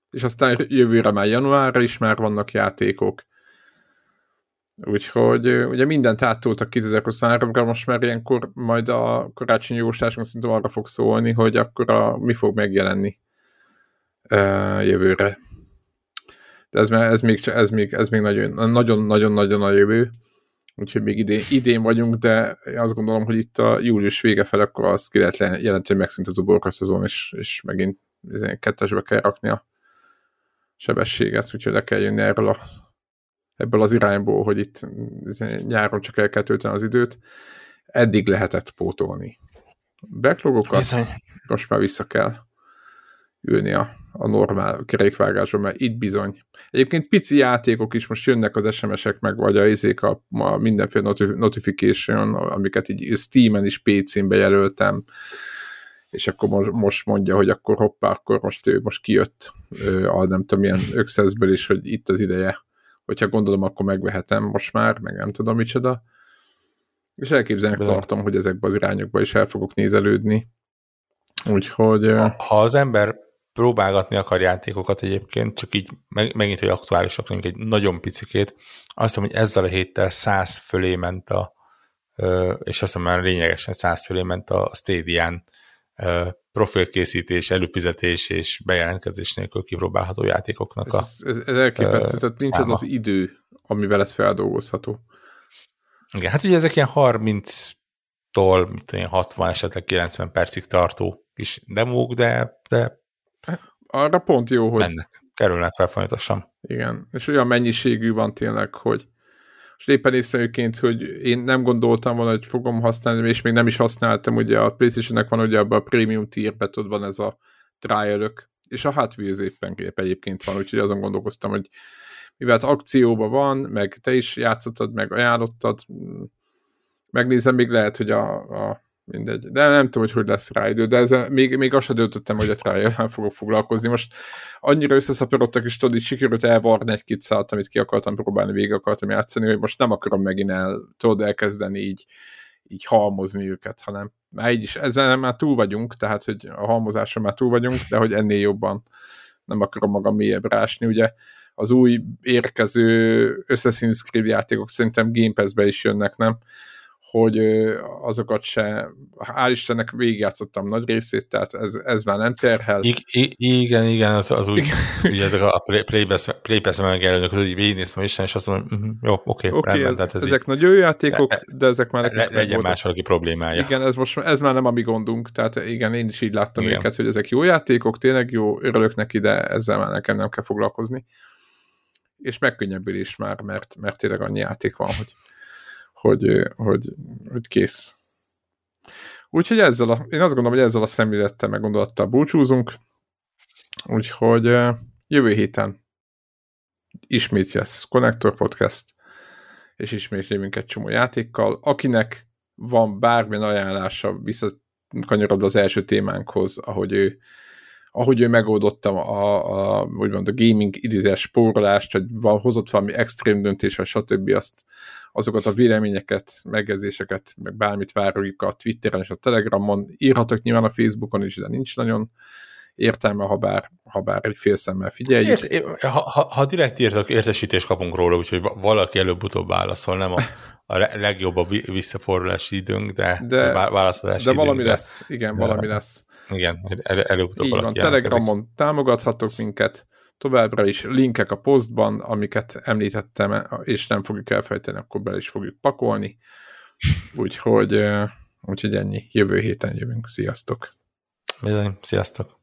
És aztán jövőre már januárra is már vannak játékok, Úgyhogy ugye mindent áttoltak 2023-ra, most már ilyenkor majd a karácsonyi jóslásunk szerintem arra fog szólni, hogy akkor a, mi fog megjelenni uh, jövőre. De ez, ez, még, ez, még, ez még nagyon-nagyon-nagyon a jövő. Úgyhogy még idén, idén vagyunk, de azt gondolom, hogy itt a július vége fel, akkor azt ki lehet jelenteni, hogy megszűnt az uborka szezon, és, és megint kettesbe kell rakni a sebességet, úgyhogy le kell jönni erről a ebből az irányból, hogy itt nyáron csak el kell tölteni az időt, eddig lehetett pótolni. Backlogokat Bizony. most már vissza kell ülni a, a normál kerékvágásban, mert itt bizony. Egyébként pici játékok is most jönnek az SMS-ek, meg vagy a izék a, a mindenféle notification, amiket így Steam-en is PC-n bejelöltem, és akkor most, most mondja, hogy akkor hoppá, akkor most ő most kijött a nem tudom milyen Accessből is, hogy itt az ideje hogyha gondolom, akkor megvehetem most már, meg nem tudom micsoda. És elképzelnek De... tartom, hogy ezekbe az irányokba is el fogok nézelődni. Úgyhogy... Ha, ha az ember próbálgatni akar játékokat egyébként, csak így meg, megint, hogy aktuálisak legyünk egy nagyon picikét, azt mondom, hogy ezzel a héttel száz fölé ment a és azt mondom, már lényegesen száz fölé ment a Stadian profilkészítés, előfizetés és bejelentkezés nélkül kipróbálható játékoknak ez, a Ez, ez elképesztő, tehát nincs az az idő, amivel ez feldolgozható. Igen, hát ugye ezek ilyen 30-tól, mit tudom, 60, esetleg 90 percig tartó kis demók, de, de arra pont jó, hogy mennek, kerülnek fel folyamatosan. Igen, és olyan mennyiségű van tényleg, hogy és éppen észrevéként, hogy én nem gondoltam volna, hogy fogom használni, és még nem is használtam, ugye a playstation van ugye abban a premium tierbe, tudod, van ez a trial és a Hot Wheels éppen épp egyébként van, úgyhogy azon gondolkoztam, hogy mivel akcióban van, meg te is játszottad, meg ajánlottad, megnézem, még lehet, hogy a, a mindegy. De nem tudom, hogy hogy lesz rá idő, de ezzel még, még azt sem döntöttem, hogy a trial fogok foglalkozni. Most annyira összeszaporodtak, és tudod, így sikerült elvarni egy-két amit ki akartam próbálni, végig akartam játszani, hogy most nem akarom megint el, tudod, elkezdeni így, így halmozni őket, hanem már így is, ezzel már túl vagyunk, tehát, hogy a halmozáson már túl vagyunk, de hogy ennél jobban nem akarom magam mélyebb rásni, ugye az új érkező Creed játékok szerintem Game Pass-be is jönnek, nem? Hogy azokat se, hál' Istennek végigjátszottam nagy részét, tehát ez, ez már nem terhel. I, I, igen, igen, az, az úgy, ugye ezek a Playpass megjelenők, hogy így végignéztem is, és azt mondom, uh-huh, jó, oké, okay, okay, rendben. Ez ezek így, nagy jó játékok, le, de ezek már le, legyen más valaki problémája. Igen, ez most ez már nem a mi gondunk, tehát igen, én is így láttam igen. őket, hogy ezek jó játékok, tényleg jó, örülök neki, de ezzel már nekem nem kell foglalkozni. És megkönnyebbülés már, mert, mert tényleg annyi játék van, hogy hogy, hogy, hogy kész. Úgyhogy ezzel a, én azt gondolom, hogy ezzel a szemlélettel meg gondolattal búcsúzunk, úgyhogy jövő héten ismét lesz Connector Podcast, és ismét jövünk egy csomó játékkal. Akinek van bármilyen ajánlása, visszakanyarodva az első témánkhoz, ahogy ő, ahogy ő megoldotta a, a, úgymond a gaming idézés spórolást, hogy van, hozott valami extrém döntés, vagy stb. azt azokat a véleményeket, megjegyzéseket, meg bármit várjuk a Twitteren és a Telegramon, írhatok nyilván a Facebookon is, de nincs nagyon értelme, ha bár, ha bár egy fél szemmel figyeljük. Ért, ha, ha, ha direkt írtak, értesítést kapunk róla, úgyhogy valaki előbb-utóbb válaszol, nem a, a legjobb a visszafordulási időnk, de, de válaszolási De valami időnk, lesz, igen, de, valami lesz. Igen, el, előbb-utóbb Így van, Telegramon támogathatok minket, továbbra is linkek a posztban, amiket említettem, és nem fogjuk elfejteni, akkor bele is fogjuk pakolni. Úgyhogy, úgyhogy ennyi. Jövő héten jövünk. Sziasztok! Bizony, sziasztok!